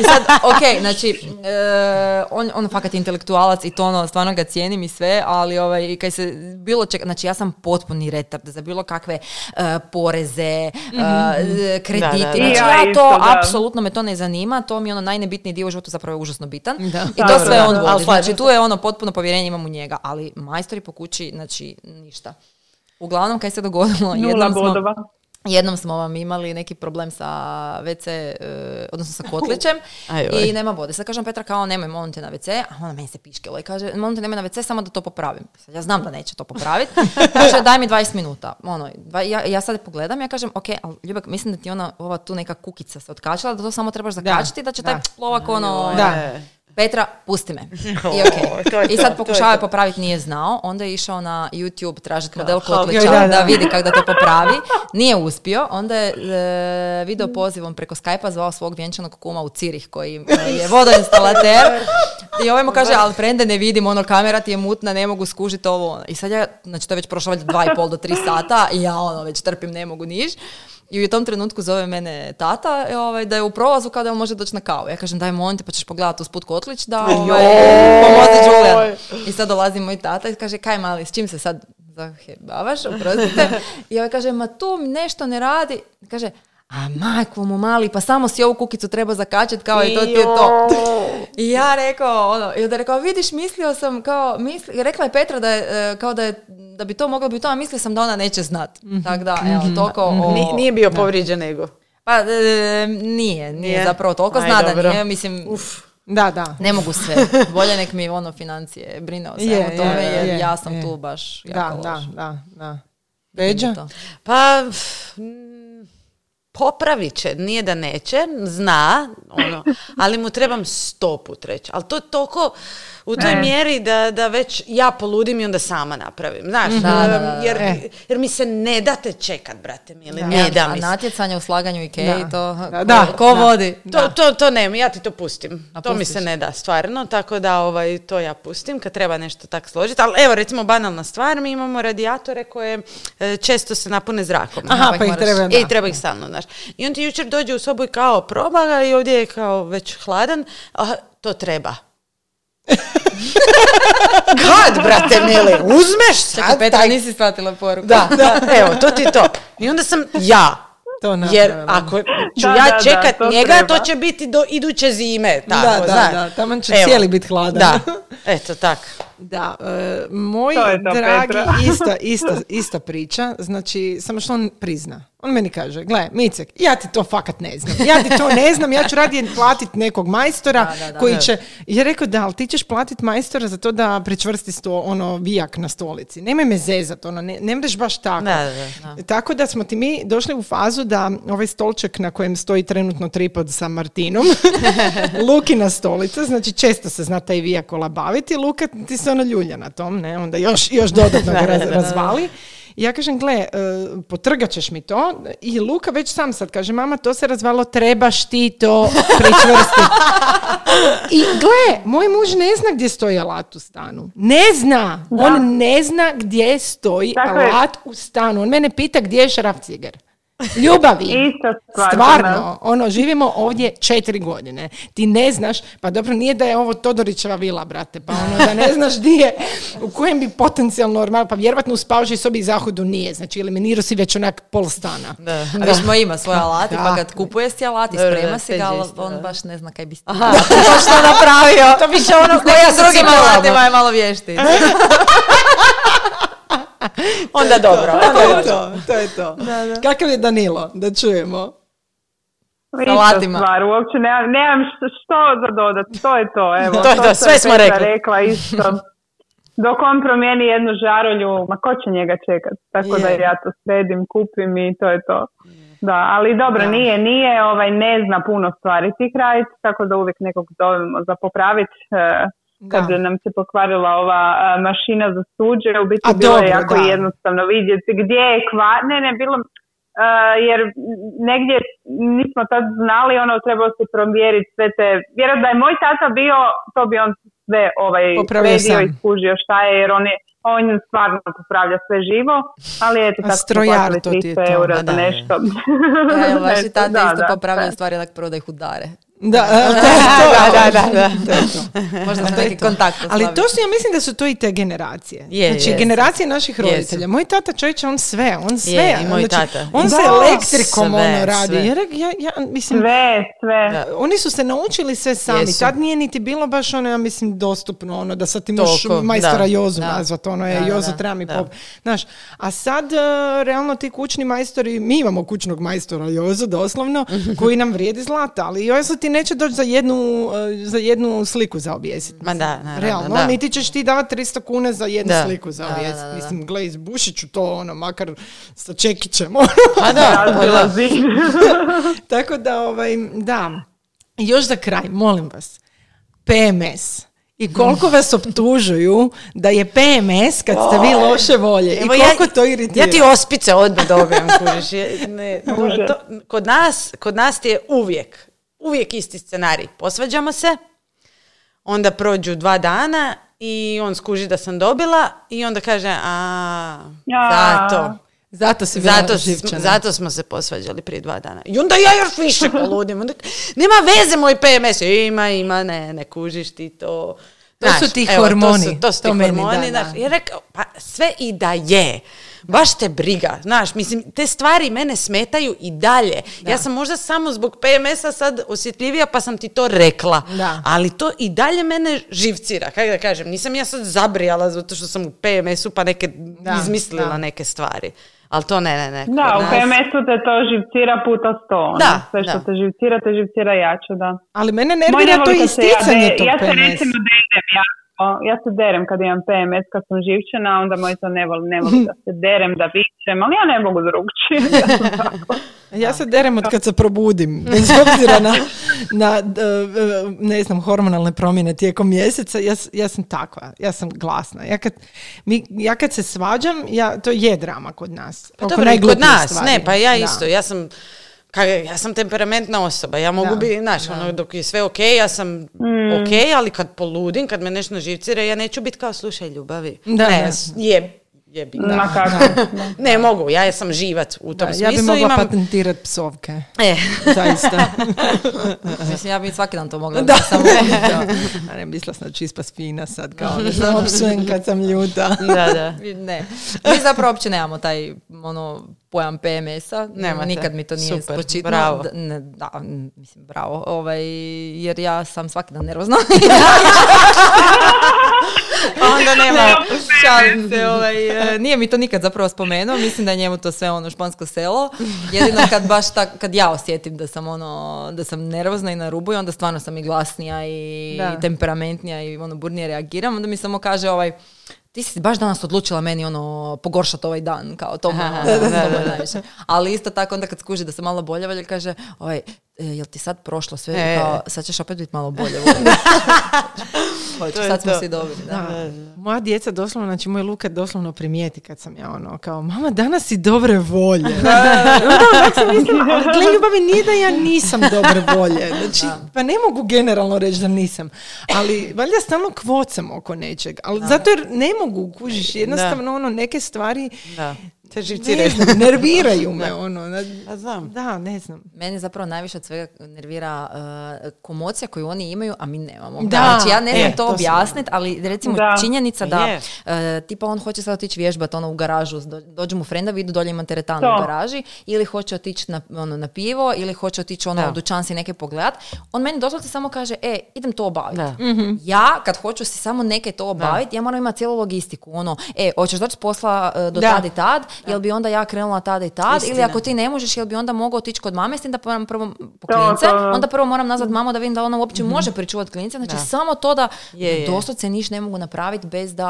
I sad, [laughs] ok, znači, e, on, on fakat je intelektualac i to ono, stvarno ga cijenim i sve, ali ovaj, i kaj se bilo čeka, znači ja sam potpuni retard za bilo kakve e, poreze, e. Da, da, da. Znači ja, ja to, apsolutno me to ne zanima, to mi je ono najnebitniji dio u životu zapravo je užasno bitan. Da. I to sve on vodi. Znači, tu je ono potpuno povjerenje imam u njega, ali majstori po kući, znači, ništa. Uglavnom, kaj se dogodilo? nula jednom smo-. Jednom smo vam imali neki problem sa WC, e, odnosno sa [laughs] kotlićem i nema vode. Sad kažem Petra kao nemoj, molim te na WC, a ona meni se piškila i kaže molim te nemoj na WC samo da to popravim. Sad ja znam da neće to popraviti. [laughs] kaže daj mi 20 minuta. Ono, dva- ja, ja sad pogledam, ja kažem ok, ali Ljubak, mislim da ti ona, ova tu neka kukica se otkačila, da to samo trebaš zakačiti, da, će taj da. plovak ono... Da. Petra, pusti me. [laughs] I, O, okej. to je I to, sad to pokušava je to. popraviti, nije znao. Onda je išao na YouTube tražiti model kotlića Da, da. da vidi kako da to popravi. Nije uspio. Onda je e, video pozivom preko Skype-a zvao svog vjenčanog kuma u Cirih koji e, je [laughs] vodoinstalater. I ovaj mu kaže, ali prende ne vidim, ono kamera ti je mutna, ne mogu skužiti ovo. I sad ja, znači to je već prošlo valjda dva i pol do tri sata i ja ono već trpim, ne mogu niš. I u tom trenutku zove mene tata e, ovaj, da je u prolazu kada on može doći na kavu. Ja kažem daj molim te pa ćeš pogledati usput kotlić da ovaj, pomozi Julian. I sad dolazi moj tata i kaže kaj mali, s čim se sad zahebavaš, oprostite. [laughs] I ovaj kaže, ma tu nešto ne radi. Kaže, a majko mu mali, pa samo si ovu kukicu treba zakačet kao i to ti je to. I ja rekao, ono, i onda je rekao, vidiš, mislio sam kao, misli, rekla je Petra da je, e, kao da je, da bi to moglo biti to, a mislio sam da ona neće znat. Tako da, evo, toliko o... Ni- nije bio povrijeđen ego. Pa, e, nije, nije Nije? zapravo toliko Aj, zna da nije, mislim, Uf. Da, da. ne mogu sve. Bolje nek mi ono financije brine o svemu Je, tome, je, jer je, ja sam je. tu baš Da, jako da, loš. da, da. Beđa? Pa, popravit će, nije da neće, zna, ono, ali mu trebam sto put reći. Ali to je toliko u toj E. mjeri da, da već ja poludim i onda sama napravim. Znaš, Da, da, da, da. jer, E. jer mi se ne date čekat, brate mili, Da. ne da a mi se. natjecanje u slaganju Ikeji, Da. to Da, ko, ko da. vodi? To, to, to ne, ja ti to pustim. A to mi se ne da stvarno, tako da ovaj, to ja pustim kad treba nešto tak složiti. Ali evo recimo banalna stvar, mi imamo radijatore koje e, često se napune zrakom. Aha, pa pa ih moraš- treba, da. I treba ih stalno, znaš. I on ti jučer dođe u sobu i kao proba ga i ovdje je kao već hladan, a to treba. [laughs] Kad, brate mili, uzmeš sad Čekaj, Petra, taj- nisi shvatila poruku. [laughs] Da, da, evo, to ti je to. I onda sam ja. To Jer ako ću Da, ja da, da, čekat to njega, treba. to će biti do iduće zime. Tako, Da, da, znaš. da, taman će Evo. cijeli bit hladan. Da, [laughs] eto tak. Da, e, moj To je to, dragi, Petra. ista, ista, ista priča, znači, samo što on prizna. On meni kaže, gle, Micek, ja ti to fakat ne znam. Ja ti to ne znam, ja ću radije platiti nekog majstora Da, da, da. koji će... Je rekao, da, ali ti ćeš platiti majstora za to da pričvrsti sto, ono, vijak na stolici. Nemoj me zezat, ono, ne, ne mreš baš tako. Da, da, Tako da smo ti mi došli u fazu da ovaj stolček na kojem stoji trenutno tripod sa Martinom, [laughs] Lukina stolica, znači često se zna taj vijak olabaviti, Luka ti se ono ljulja na tom, ne, onda još, još dodatno ga raz- razvali. I ja kažem, gle, potrgat ćeš mi to i Luka već sam sad kaže, mama, to se razvalo, trebaš ti to pričvrstiti. [laughs] I gle, moj muž ne zna gdje stoji alat u stanu. Ne zna. On ne zna gdje stoji alat u stanu. On mene pita gdje je šraf ciger. Ljubavi. [laughs] Ista stvar. Stvarno, ono, živimo ovdje četiri godine. Ti ne znaš, pa dobro, nije da je ovo Todorićeva vila, brate, pa ono, da ne znaš di je, u kojem bi potencijalno normal, pa vjerovatno u spavačoj sobi i zahodu nije, znači eliminirao si već onak pol stana. Da. A viš, moj ima svoje alati, Da. pa kad kupuje si alat i Da, da, sprema da, si ga, ali isto, on da. baš ne zna kaj bi Aha, to što napravio. To više ono koja Ja s drugim alatima je malo vješti. [laughs] [laughs] Onda dobro. To je to, to je to. Kakav je Danilo, da čujemo. Stvar, uopće nemam, nemam što, što za dodati, to je to, evo. To je to, sve smo rekli. rekla isto. Dok on promijeni jednu žarulju, ma ko će njega čekat? Tako da Je. ja to sredim, kupim i to je to. Da, ali dobro, Da. nije, nije, ovaj, ne zna puno stvari tih raditi, tako da uvijek nekog zovemo za popraviti. Kad Da. nam se pokvarila ova a, mašina za suđe, u biti A bilo je dobro, jako da. jednostavno vidjeti gdje je kvar, ne, ne, bilo, a, jer negdje nismo tad znali, ono, trebalo se provjeriti sve te, vjerojatno da je moj tata bio, to bi on sve ovaj, sam. i skužio šta je, jer on je, on stvarno popravlja sve živo, ali eto, tako strojar, to ti je 300 to, eura da, da. nešto. Evo, vaši Nešto, tata da, isto da. stvari onak prvo da ih udare. [laughs] Da, je. Da, da, da, je. Možda je neki kontakt Ali to su, ja mislim da su to i te generacije. Je, znači, jest. generacije naših roditelja. Moj tata čovječe, on sve, on sve. Je, i moj znači, tata. On se elektrikom sve, ono radi. sve. Jer ja, ja, mislim, Sve, sve. Da. oni su se naučili sve sami. Jesu. Tad nije niti bilo baš ono, ja mislim, dostupno, ono, da sad ti možeš majstora da. Jozu Da. nazvat, ono je, Da, Jozo da, treba mi da. pop. Znaš, a sad, e, realno ti kućni majstori, mi imamo kućnog majstora Jozu, doslovno, [laughs] koji nam vrijedi zlata, ali Jozo ti neće doći za jednu, e, za jednu sliku za objesiti. Ma da, naravno, Realno, da. niti ćeš ti davati 300 kuna za jednu Da. sliku za objesiti. da. Mislim, gle, izbušit ću to, ono, makar sa čekićem. [laughs] ono. Pa da, pa da. [laughs] Tako da, ovaj, da. Još za kraj, molim vas, PMS. I koliko vas optužuju da je PMS kad ste vi loše volje. I koliko to iritira. Ja ti ospice odmah dobijem, kužiš. Ne, to- kod, nas, kod nas ti je uvijek, uvijek isti scenarij. Posvađamo se, onda prođu dva dana i on skuži da sam dobila i onda kaže, a, Ja. zato. Zato si Zato, živčana. zato smo se posvađali prije dva dana. I onda ja još više poludim. Onda, nema veze moj PMS. Ima, ima, ne, ne kužiš ti to. To su ti evo, hormoni. To su, to su ti To meni, hormoni. da, znaš. da. I rekao, pa sve i da je. Baš te briga, znaš, mislim, te stvari mene smetaju i dalje. Ja sam možda samo zbog PMS-a sad osjetljivija pa sam ti to rekla. Da. Ali to i dalje mene živcira, kako da kažem. Nisam ja sad zabrijala zato što sam u PMS-u pa neke Da, izmislila da. neke stvari. Ali to ne, ne, ne. Da, u PMS-u te to živcira puta sto. ono. Da, Sve što da. te živcira, te živcira jače, da. Ali mene nervira ne to ja isticanje de- tog Ja se recimo derem, ja, o, ja se derem kad imam PMS, kad sam živčana, onda moj to ne voli, ne voli da se derem, da vičem, ali ja ne mogu drugčije. [laughs] Ja se derem od kad se probudim, bez obzira na, na d- e, ne znam, hormonalne promjene tijekom mjeseca, ja, ja sam takva, ja sam glasna. Ja kad, mi, ja kad se svađam, ja, to je drama kod nas. Pa dobro, kod nas, stvari. ne, pa ja Da. isto, ja sam, kak- ja sam temperamentna osoba, ja mogu Da. biti, znaš, ono, dok je sve ok, ja sam Mm. ok, ali kad poludim, kad me nešto živcira, ja neću biti kao, slušaj, ljubavi, Da, ne, da. je, jebi. ga. Ma kako. Ne mogu, ja sam živac u tom Da, smislu. ja bi mogla imam, patentirati psovke. E, Zaista. [laughs] Mislim, ja bi svaki dan to mogla Da. da. samo da. [laughs] A ne, mislila sam da ću ispast fina sad, kao da se opsujem kad sam ljuta. da, da. Ne. Mi zapravo uopće nemamo taj ono, pojam PMS-a. Nemate. Nikad mi to nije Super, spočitno. bravo. Da, ne, da, m, mislim, bravo. Ovaj, jer ja sam svaki dan nervozna. [laughs] Onda [laughs] nema, šalim se, ovaj, e, nije mi to nikad zapravo spomenuo, mislim da je njemu to sve ono špansko selo, jedino kad baš tak, kad ja osjetim da sam ono, da sam nervozna i na rubu i onda stvarno sam i glasnija i Da. temperamentnija i ono burnije reagiram, onda mi samo kaže ovaj, ti si baš danas odlučila meni ono pogoršati ovaj dan, kao to, ono, Da, [laughs] da, najviše. Ali isto tako onda kad skuži da sam malo bolje, valja kaže, e, jel ti sad prošlo sve, E. kao, sad ćeš opet biti malo bolje. [laughs] Hoću, sad smo svi dobri. Da. Da. Moja djeca doslovno, znači moj Luka doslovno primijeti kad sam ja ono, kao, mama, danas si dobre volje. [laughs] Ali gle, ljubavi, nije da ja nisam dobre volje. [laughs] Znači, pa ne mogu generalno reći da nisam. Ali, valjda stalno kvocam oko nečeg. Ali zato jer ne mogu, kužiš, jednostavno ono, neke stvari Da. Te ne živciraju. znam, nerviraju me, ono. na- Pa znam. Da, ne znam. Meni zapravo najviše od svega nervira uh, komocija koju oni imaju, a mi nemamo. Da, znači ja ne znam e, to to objasniti, ali recimo Da. činjenica da Je. uh, tipa on hoće sad otići vježbat ono u garažu, do, dođu mu frenda, vidu dolje ima teretanu To. u garaži, ili hoće otići na, ono, na pivo, ili hoće otići ono Da. u dućan si neke pogledat. On meni doslovce samo kaže, e, idem to obaviti. Da. Ja, kad hoću si samo neke to obaviti, ja moram imati cijelu logistiku. Ono, e, hoćeš doći s posla uh, do Da. tad i tad, jel bi onda ja krenula tada i tad, ili ako ti ne možeš, jel bi onda mogao otići kod mame, s tim da moram prvo po To, klince, to. onda prvo moram nazvat mamu da vidim da ona uopće može pričuvati klince, znači samo to da Je, je. doslovce niš ne mogu napraviti bez da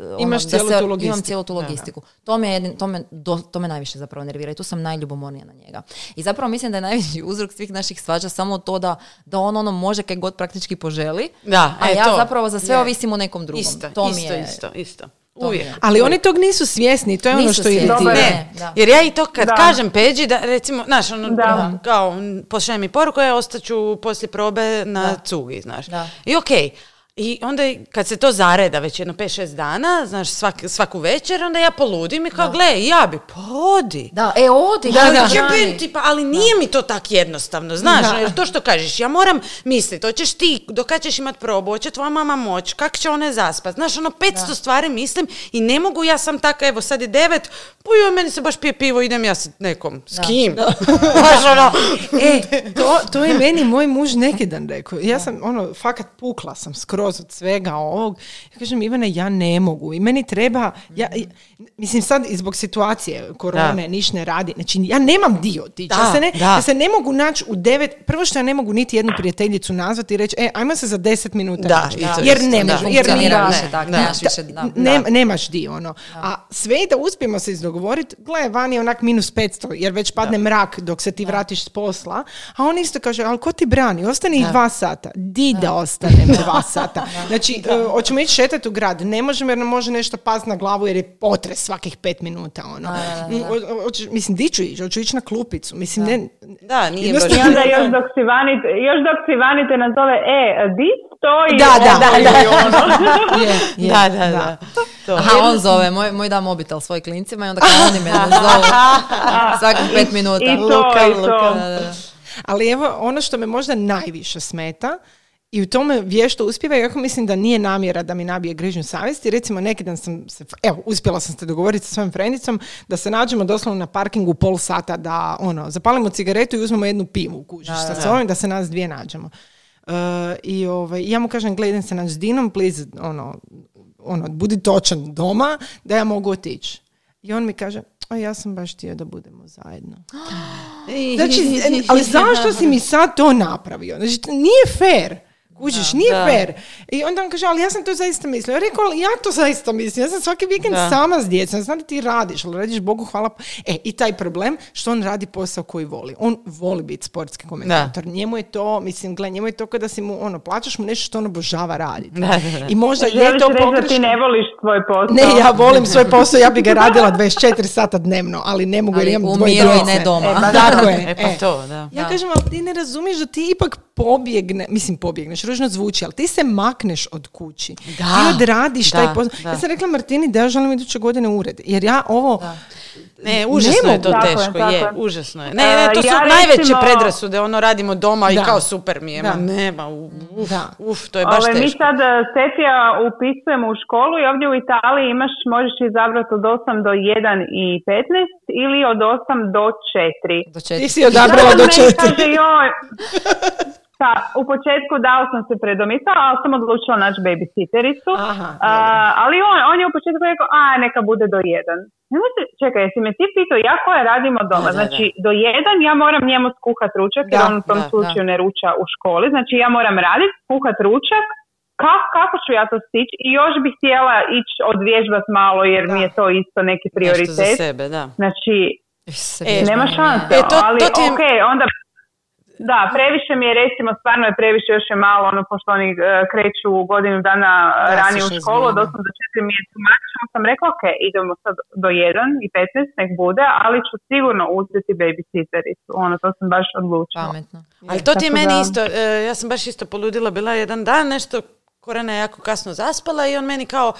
ono, Imaš da cijelu se- tu imam cijelu tu logistiku. To me, jedin- to, me, do- to me najviše zapravo nervira i tu sam najljubomornija na njega. I zapravo mislim da je najveći uzrok svih naših svađa samo to da, da on ono može kaj god praktički poželi, Da, a e, ja to. zapravo za sve Je. ovisim o nekom drugom. Isto, to isto, mi je, isto, isto. Uvijek. je. Ali oni tog nisu svjesni, to je ono što. Dobar. Ne, Da. jer ja i to kad Da. kažem Peđi, da recimo, znaš, ono, Da. kao, m, pošalje mi poruku, ja ostaću poslije probe na cugi, znaš. Da. I okej. I onda kad se to zareda već jedno 5-6 dana, znaš, svak, svaku večer, onda ja poludim i kao, gle, ja bi, pa odi. Da, e, odi, Da, koji da. džani. Jebem ti, pa, ali nije mi to tak jednostavno, znaš, jer to što kažeš, ja moram misliti, hoćeš ti, do kad ćeš imat probu, hoće tvoja mama moć, kak će one zaspat, znaš, ono, 500 stvari mislim i ne mogu, ja sam taka, evo, sad je devet, pa joj, meni se baš pije pivo, idem ja s nekom, s kim? [laughs] Znaš, ono, E, to, to je meni moj muž neki dan rekao. Ja sam, ono, fakat pukla sam skroz od svega ovog. Ja kažem, Ivane, ja ne mogu. I meni treba, ja, mislim sad i zbog situacije korone, Da. niš ne radi. Znači, ja nemam dio otići. Ja Da, se ne, da. ja se ne mogu naći u devet, prvo što ja ne mogu niti jednu prijateljicu nazvati i reći, e, ajmo se za deset minuta Da, naći. to Jer ne da. može, jer da. više, da. Ne- nemaš di ono. A sve i da uspijemo se izdogovoriti, gle, van je onak minus 500, jer već padne mrak dok se ti vratiš s posla, a on isto kaže, ali ko ti brani, ostani i dva sata. Di da, ostanem dva sata? Sata. Znači, e, hoćemo ići šetati u grad. Ne možemo jer nam može nešto past na glavu jer je potres svakih pet minuta. Ono. Mm, o- o- hoćeš- mislim, di ću ići? Hoću ići na klupicu. Mislim, ne... Da, nije baš... I onda još dok si vani, još dok si vani te nazove, e, di stoji Da, da, ovo da, ono. [laughs] Je, je, Da, da, da. To. Aha, on zove, moj, moj da mobitel svoj klincima i onda kao oni me zovu [laughs] svakih pet minuta. I to, Luka, i to. Luka. Da, da, da. Ali evo, ono što me možda najviše smeta i u tome vješto uspjeva, iako mislim da nije namjera da mi nabije grižnju savjesti. Recimo, neki dan sam se, evo, uspjela sam se dogovoriti sa svojom frendicom da se nađemo doslovno na parkingu pol sata da, ono, zapalimo cigaretu i uzmemo jednu pivu, kužiš, sa sobom, da se nas dvije nađemo. Uh, I ovaj, ja mu kažem, gledam se naći s Dinom, please, ono, ono, budi točan doma, da ja mogu otići. I on mi kaže, a ja sam baš htio da budemo zajedno. [gasps] Znači, [laughs] ali zašto si mi sad to napravio? Znači, to nije fair. Kužiš, nije da. fair. I onda on kaže, ali ja sam to zaista mislio. Ja rekao, ali ja to zaista mislim. Ja sam svaki vikend Da. sama s djecom. Znam da ti radiš, ali radiš Bogu hvala. E, i taj problem što on radi posao koji voli. On voli biti sportski komentator. Njemu je to, mislim, gle, njemu je to kada si mu, ono, plaćaš mu nešto što on obožava raditi. Da, da, da. I možda je to da ti pogrešno. ne voliš svoj posao? Ne, ja volim svoj posao, ja bi ga radila 24 sata dnevno, ali ne mogu jer imam u dvoje djece. ne doma. E, pa [laughs] Tako je. E, pa to, da. Ja kažem, ali ti ne razumiješ da ti ipak pobjegne, mislim pobjegneš, ružno zvuči, ali ti se makneš od kući. Da. Ti odradiš Da, taj posao. da. Ja sam rekla Martini da ja želim iduće godine u ured, jer ja ovo... Ne, užasno je to. Tako teško, tako je, je. užasno je. Ne, ne, to E, su ja najveće recimo- predrasude, ono radimo doma i Da. kao super mi je, ma Da. nema, uf, Da. uf, to je baš Ove, mi teško. sad e, Setija upisujemo u školu i ovdje u Italiji imaš, možeš izabrati od 8 do 1 i 15 ili od 8 do 4. Do Ti četiri. si odabrala do meni četiri. Kaže, joj, [laughs] Pa, u početku dao sam se predomitala, ali sam odlučila naći babysittericu. Aha, A, ali on, on je u početku rekao, a neka bude do jedan. Nemojte, čekaj, jesi me ti pitao, ja koja radimo doma, Da, da, znači do jedan ja moram njemu skuhat ručak, jer Da, on u tom da, slučaju ne ruča u školi, znači ja moram raditi, skuhat ručak, Ka- kako ću ja to stići? I još bih htjela ići odvježbat malo jer mi je to isto neki Nešto za prioritet. sebe, da. Znači, E, nema šanse, E, to- ali to ti ok, onda da, previše mi je recimo, stvarno je previše još je malo, ono, pošto oni e, kreću godinu dana e, Da, ranije sa u školu, od godina. 8 do 4 mi je sam rekla, ok, idemo sad do 1 i 15, nek bude, ali ću sigurno uzeti babysittericu, ono, to sam baš odlučila. Pametno. Ali to ti je meni da- isto, e, ja sam baš isto poludila, bila jedan dan nešto, Korana je jako kasno zaspala i on meni kao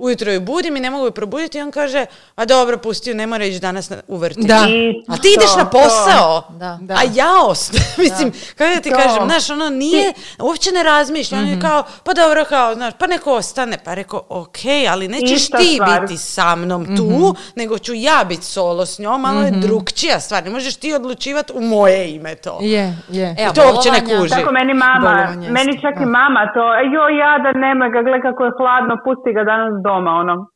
ujutro ju budim i ne mogu ju probuditi i on kaže, a dobro, pusti ju, ne mora ići danas na, u vrtić. Da. I A ti ideš to, na to. posao, Da. Da. a ja ost. [laughs] Mislim, kako da ti To. kažem, znaš, ono nije, uopće ne razmišlja, on Mhm. je kao, pa dobro, kao, znaš, pa neko ostane, pa rekao, ok, ali nećeš Ista ti stvar. biti sa mnom tu, Mhm. nego ću ja biti solo s njom, malo je drugčija stvar, ne možeš ti odlučivati u moje ime to. Je, je. E, to uopće ne kuži. Tako meni mama, meni čak da. i mama to, joj jadan, nema ga, gle kako je hladno, pusti ga danas doma, ono.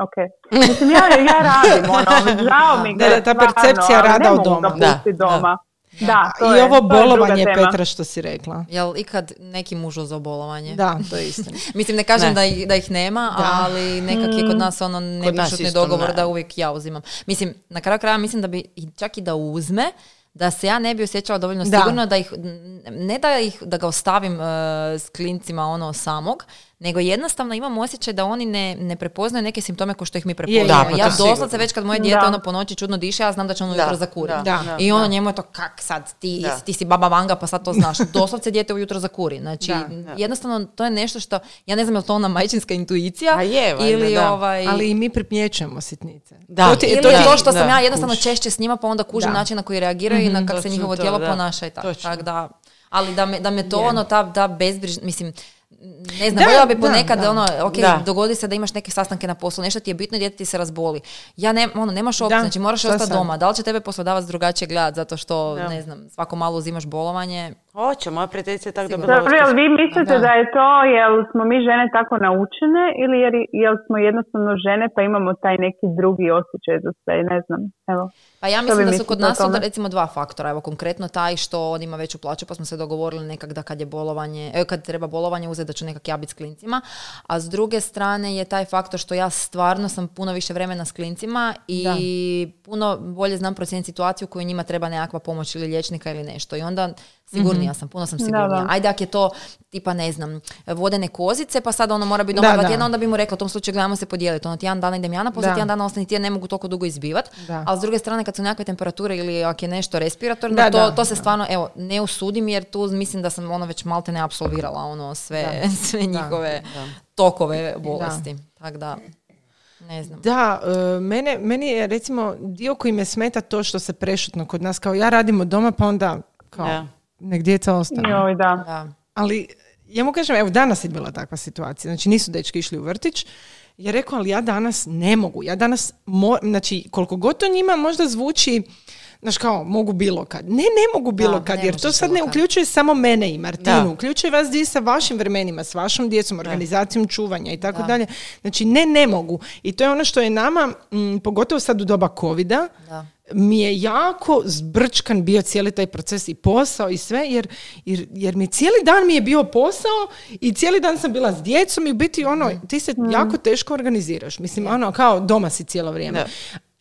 Ok. [laughs] Mislim, ja, ja radim, ono, žao mi ga, Da, da, ta stvarno, percepcija ali rada od doma. Da, pustiti da. doma. Da, to I je, ovo to je bolovanje tema. Petra što si rekla. Jel ikad neki muž uzeo bolovanje? Da, to je istina. [laughs] Mislim, ne kažem Ne. Da, ih, da ih nema, ali nekak je kod nas ono nepišutni dogovor ne. da uvijek ja uzimam. Mislim, na kraju kraja mislim da bi čak i da uzme, da se ja ne bi osjećala dovoljno Da. sigurno da ih, ne da ih, da ga ostavim e, s klincima ono samog, nego jednostavno imam osjećaj da oni ne, ne prepoznaju neke simptome ko što ih mi prepoznajemo. Pa ja doslovce već kad moje dijete ono po noći čudno diše, ja znam da će ono Da, ujutro zakuri. da, Da. da, I ono da. njemu je to kak sad, ti, ti si baba Vanga pa sad to znaš. [laughs] Doslovce dijete ujutro zakuri. Znači, Da, da. jednostavno to je nešto što, ja ne znam je li to ona majčinska intuicija A je, valjda, ili da. ovaj... Ali i mi primjećujemo sitnice. Da. To ti- ili to je ti- to što sam da, ja jednostavno kuž. češće s njima pa onda kužim Da. način na koji reagiraju i na kako se njihovo tijelo ponaša i tako. Tak da, ali da me, da me to ono, ta, ta bezbrižna, mislim, ne znam, Da, bi da, ponekad, da. ono, ok, Da. dogodi se da imaš neke sastanke na poslu, nešto ti je bitno i dijete ti se razboli. Ja ne, ono, nemaš opcije, Da, znači moraš ostati doma. Da li će tebe poslodavac drugačije gledati zato što, Da. ne znam, svako malo uzimaš bolovanje? Hoće, moja prijateljica je tako dobila Dobro, jel vi mislite Da. da. je to, jel smo mi žene tako naučene ili jer, jel smo jednostavno žene pa imamo taj neki drugi osjećaj za sve, ne znam, evo. Pa ja mislim da su kod nas onda recimo dva faktora. Evo konkretno taj što on ima veću plaću pa smo se dogovorili nekak da kad je bolovanje, e, kad treba bolovanje uzeti da ću nekak ja biti s klincima. A s druge strane je taj faktor što ja stvarno sam puno više vremena s klincima i puno bolje znam procijeniti situaciju koju njima treba nekakva pomoć ili liječnika ili nešto. I onda Sigurnija sam, puno sam sigurnija. da. Ajde ako je to tipa ne znam, vodene kozice, pa sad ono mora biti doma Da, dva da. tjedna, onda bi mu rekla u tom slučaju gledamo se podijeliti. Ono tjedan dana idem ja na posao, Da. tjedan dana ostani tjedan, ne mogu toliko dugo izbivat. Da. Ali s druge strane kad su nekakve temperature ili ako je nešto respiratorno, Da, to, da, to se da. stvarno, evo, ne usudim jer tu mislim da sam ono već malte ne apsolvirala ono sve, [laughs] sve njihove tokove bolesti. Tako da, ne znam. Da, e, mene, meni je recimo dio koji me smeta to što se prešutno kod nas, kao ja radim od doma pa onda kao Da. Nek djeca ostanu. Joj, da. Da. Ali ja mu kažem, evo danas je bila takva situacija, znači nisu dečki išli u vrtić, ja rekao, ali ja danas ne mogu, ja danas, mo- znači koliko god to njima možda zvuči, Znaš kao, mogu bilo kad. Ne, ne mogu bilo Da, kad, ne jer to sad ne kad. uključuje samo mene i Martinu, Da. uključuje vas dvije sa vašim vremenima, s vašom djecom, organizacijom čuvanja i tako Da. dalje. Znači, ne, ne mogu. I to je ono što je nama, mm, pogotovo sad u doba covida, Da. mi je jako zbrčkan bio cijeli taj proces i posao i sve, jer, jer, jer mi cijeli dan mi je bio posao i cijeli dan sam bila s djecom i u biti ono, ti se jako teško organiziraš. Mislim, ono, kao doma si cijelo vrijeme. Da.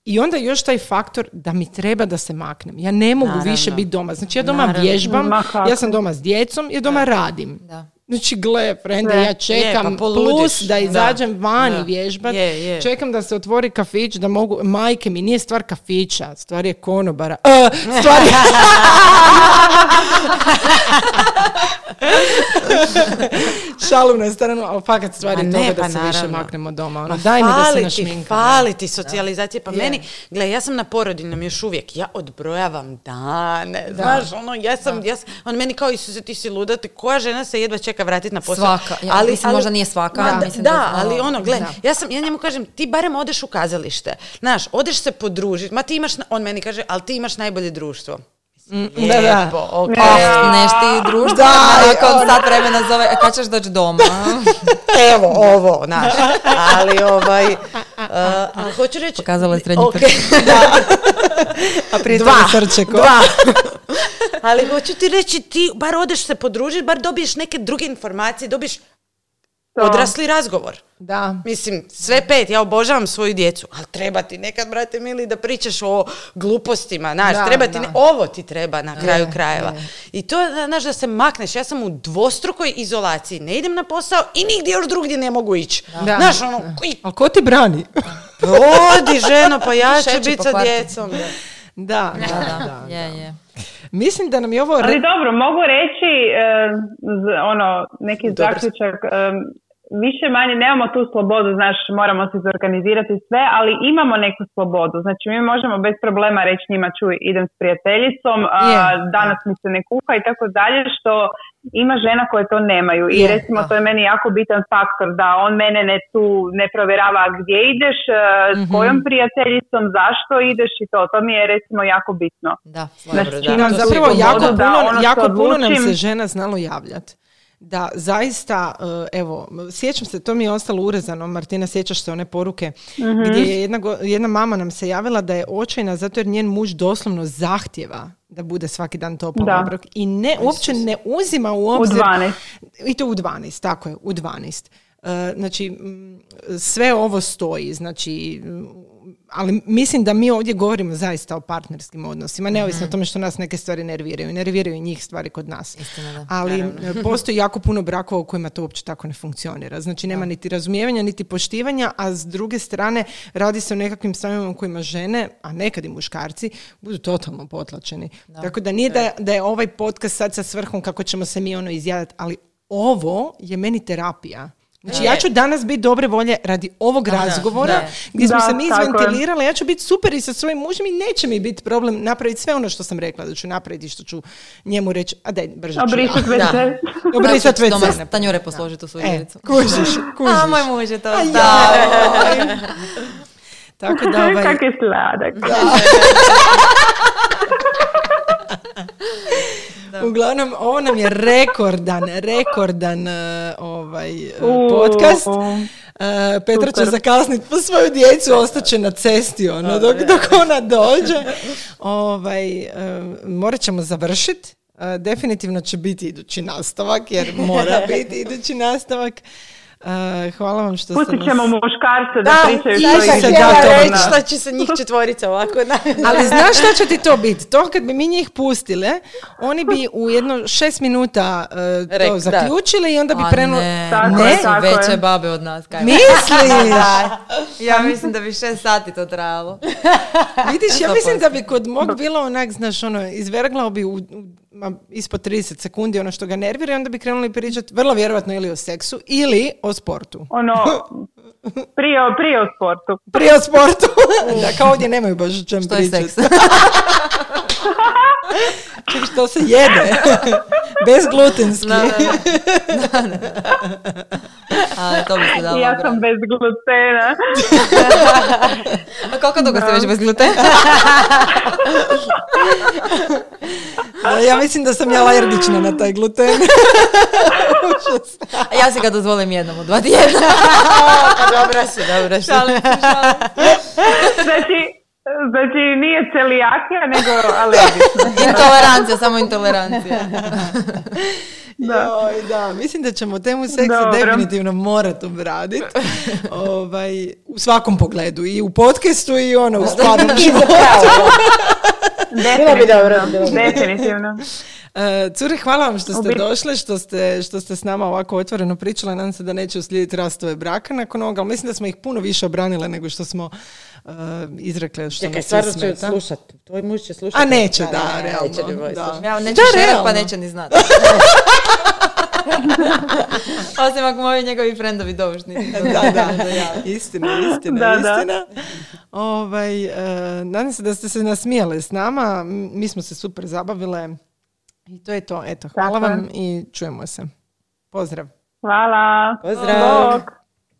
I onda još taj faktor da mi treba da se maknem. Ja ne mogu Naravno. više biti doma. Znači ja doma Naravno. vježbam, ja sam doma s djecom, ja doma radim. Da. Znači, gle, frende, ja čekam Je, pa plus da Da. izađem Da. vježbat, Je, je. čekam da se otvori kafić, da mogu, majke mi, nije stvar kafića, stvar je konobara. E, stvar je... [laughs] Šalu na stranu, ali fakat stvar je Ma toga ne, da pa se više naravno. maknemo doma. Ono, Ma daj mi da se našminkam. Fali ti socijalizacije. Pa Je. meni, gle, ja sam na porodiljnom još uvijek. Ja odbrojavam dane. Znaš, ono, ja sam, ja sam, on meni kao Isuse, ti si luda, koja žena se jedva čeka vratiti na posao. Svaka. Ja, mislim, možda nije svaka, da, mislim da- da, ali ono, gle, da. ja sam, ja njemu kažem, ti barem odeš u kazalište. Znaš, odeš se podružiti. Ma ti imaš, on meni kaže, ali ti imaš najbolje društvo. Mislim, da, da. lijepo, ok. Oh, neš ti društvo, Da, nakon ono. sat vremena zove, a kad ćeš doći doma? [laughs] Evo, ovo, znaš. Ali ovaj, uh, ali hoću reći... Pokazala je srednji Ok, prst. [laughs] da. A prije Dva. srčeko. Dva. Ali hoću ti reći, ti bar odeš se podružiti, bar dobiješ neke druge informacije, dobiješ To. odrasli razgovor. Da. Mislim, sve pet, ja obožavam svoju djecu, ali treba ti nekad, brate mili, da pričaš o glupostima, znaš, Da, treba ti, da. ne- ovo ti treba na kraju Je, krajeva. je. I to je, znaš, da se makneš, ja sam u dvostrukoj izolaciji, ne idem na posao i nigdje još drugdje ne mogu ići. Da. Znaš, ono, i Ali ko ti brani? odi ženo, pa ja ću biti sa djecom. Da, da, Da, da. da, je, je. Mislim da nam je ovo... Ali dobro, mogu reći z- ono, neki zaključak, e, više manje nemamo tu slobodu, znaš, moramo se zorganizirati sve, ali imamo neku slobodu. Znači mi možemo bez problema reći njima čuj, idem s prijateljicom, a, Je. danas mi se ne kuha i tako dalje, što ima žena koje to nemaju. I Je, recimo to je meni jako bitan faktor da on mene ne tu ne provjerava gdje ideš, s kojom prijateljicom, zašto ideš i to. To mi je recimo jako bitno. Da, Znači, da. nam zapravo jako da puno, ono jako puno nam se žena znalo javljati. Da, zaista, e, evo, sjećam se, to mi je ostalo urezano, Martina, sjećaš se one poruke, gdje je jedna, jedna mama nam se javila da je očajna zato jer njen muž doslovno zahtjeva da bude svaki dan topao Da. obrok i ne, uopće ne uzima u U obzir... 12. I to u 12, tako je, u 12. E, znači, sve ovo stoji, znači, ali mislim da mi ovdje govorimo zaista o partnerskim odnosima, neovisno o tome što nas neke stvari nerviraju. Nerviraju njih stvari kod nas. Istina, da. Ali e, postoji jako puno brakova u kojima to uopće tako ne funkcionira. Znači, nema niti razumijevanja, niti poštivanja, a s druge strane radi se o nekakvim stvarima u kojima žene, a nekad i muškarci, budu totalno potlačeni. Tako da nije da, da je ovaj podcast sad sa svrhom kako ćemo se mi ono izjadati, ali ovo je meni terapija. Znači, ja ću danas biti dobre volje radi ovog razgovora da. gdje smo Da, se mi izventilirali. Ja ću biti super i sa svojim mužem i neće mi biti problem napraviti sve ono što sam rekla da ću napraviti i što ću njemu reći, a daj, brže ću. Obrisat WC. [laughs] Obrisat Znači, doma WC. tanjure posložiti u svoju E, kužiš, [laughs] kužiš. A, moj muž je to ja. [laughs] Tako da ovaj, Kak je sladak. Uglavnom ovo nam je rekordan, rekordan eh, ovaj eh, U, podcast. u. Eh, Petra će zakasniti po svoju djecu, ostaće na cesti ono, dok, dok ona dođe. Ovaj, eh, morat ćemo završiti. Definitivno će biti idući nastavak, jer mora [laughs] biti idući nastavak. E, hvala vam što Pustit nas... ćemo muškarce da, Da, pričaju što se da, to reći da. šta će se njih četvorica ovako. na- [laughs] Ali znaš šta će ti to biti? To kad bi mi njih pustile, oni bi u jedno šest minuta to Rek, da. zaključili i onda bi prenuli... ne, Tako je, su tako veće je. babe od nas. Kaj Misliš? [laughs] [laughs] Ja mislim da bi šest sati to trajalo. Vidiš, ja mislim da bi kod mog bilo onak, znaš, ono, izverglao bi u, u- ispod 30 sekundi ono što ga nervira i onda bi krenuli pričati vrlo vjerojatno ili o seksu ili o sportu. Ono, [laughs] prije, prije o sportu. Prije o sportu. da, kao ovdje nemaju baš o čem Što je pričati. seks? [laughs] Čekaj, što se jede. [laughs] Bezglutenski. Da, da, da. A, to bi se dalo Ja sam bez glutena. A koliko dugo ste već bez glutena? Da, ja mislim da sam ja alergična na taj gluten. [laughs] A ja si ga dozvolim jednom u dva tjedna. [laughs] Pa dobra si, dobra si. Šalim se, šalim se. Znači, znači nije celijakija, nego alergična. [laughs] Intolerancija, samo intolerancija. Joj, da, mislim da ćemo temu seksa Dobro. definitivno morat obraditi. ovaj, u svakom pogledu. I u podcastu i ono u stvarnom životu. Bilo bi dobro. Definitivno. E, Cure, hvala vam što ste došle, što ste, što ste s nama ovako otvoreno pričale. Nadam se da neće uslijediti rastove braka nakon ovoga, ali mislim da smo ih puno više obranile nego što smo uh, izrekle što Čekaj, nas stvarno će smeta. slušat. Tvoj muž će slušati. A neće, da, realno, Neće da. Ja neću Da, šerat, realno. pa neće ni znati. [laughs] [laughs] Osim ako moji njegovi frendovi dovušni. da, da, istina, istina, Da, da. istina. Ovaj, e, nadam se da ste se nasmijale s nama, mi smo se super zabavile i to je to, eto, hvala Tako vam i čujemo se. Pozdrav. Hvala. Pozdrav. Bog.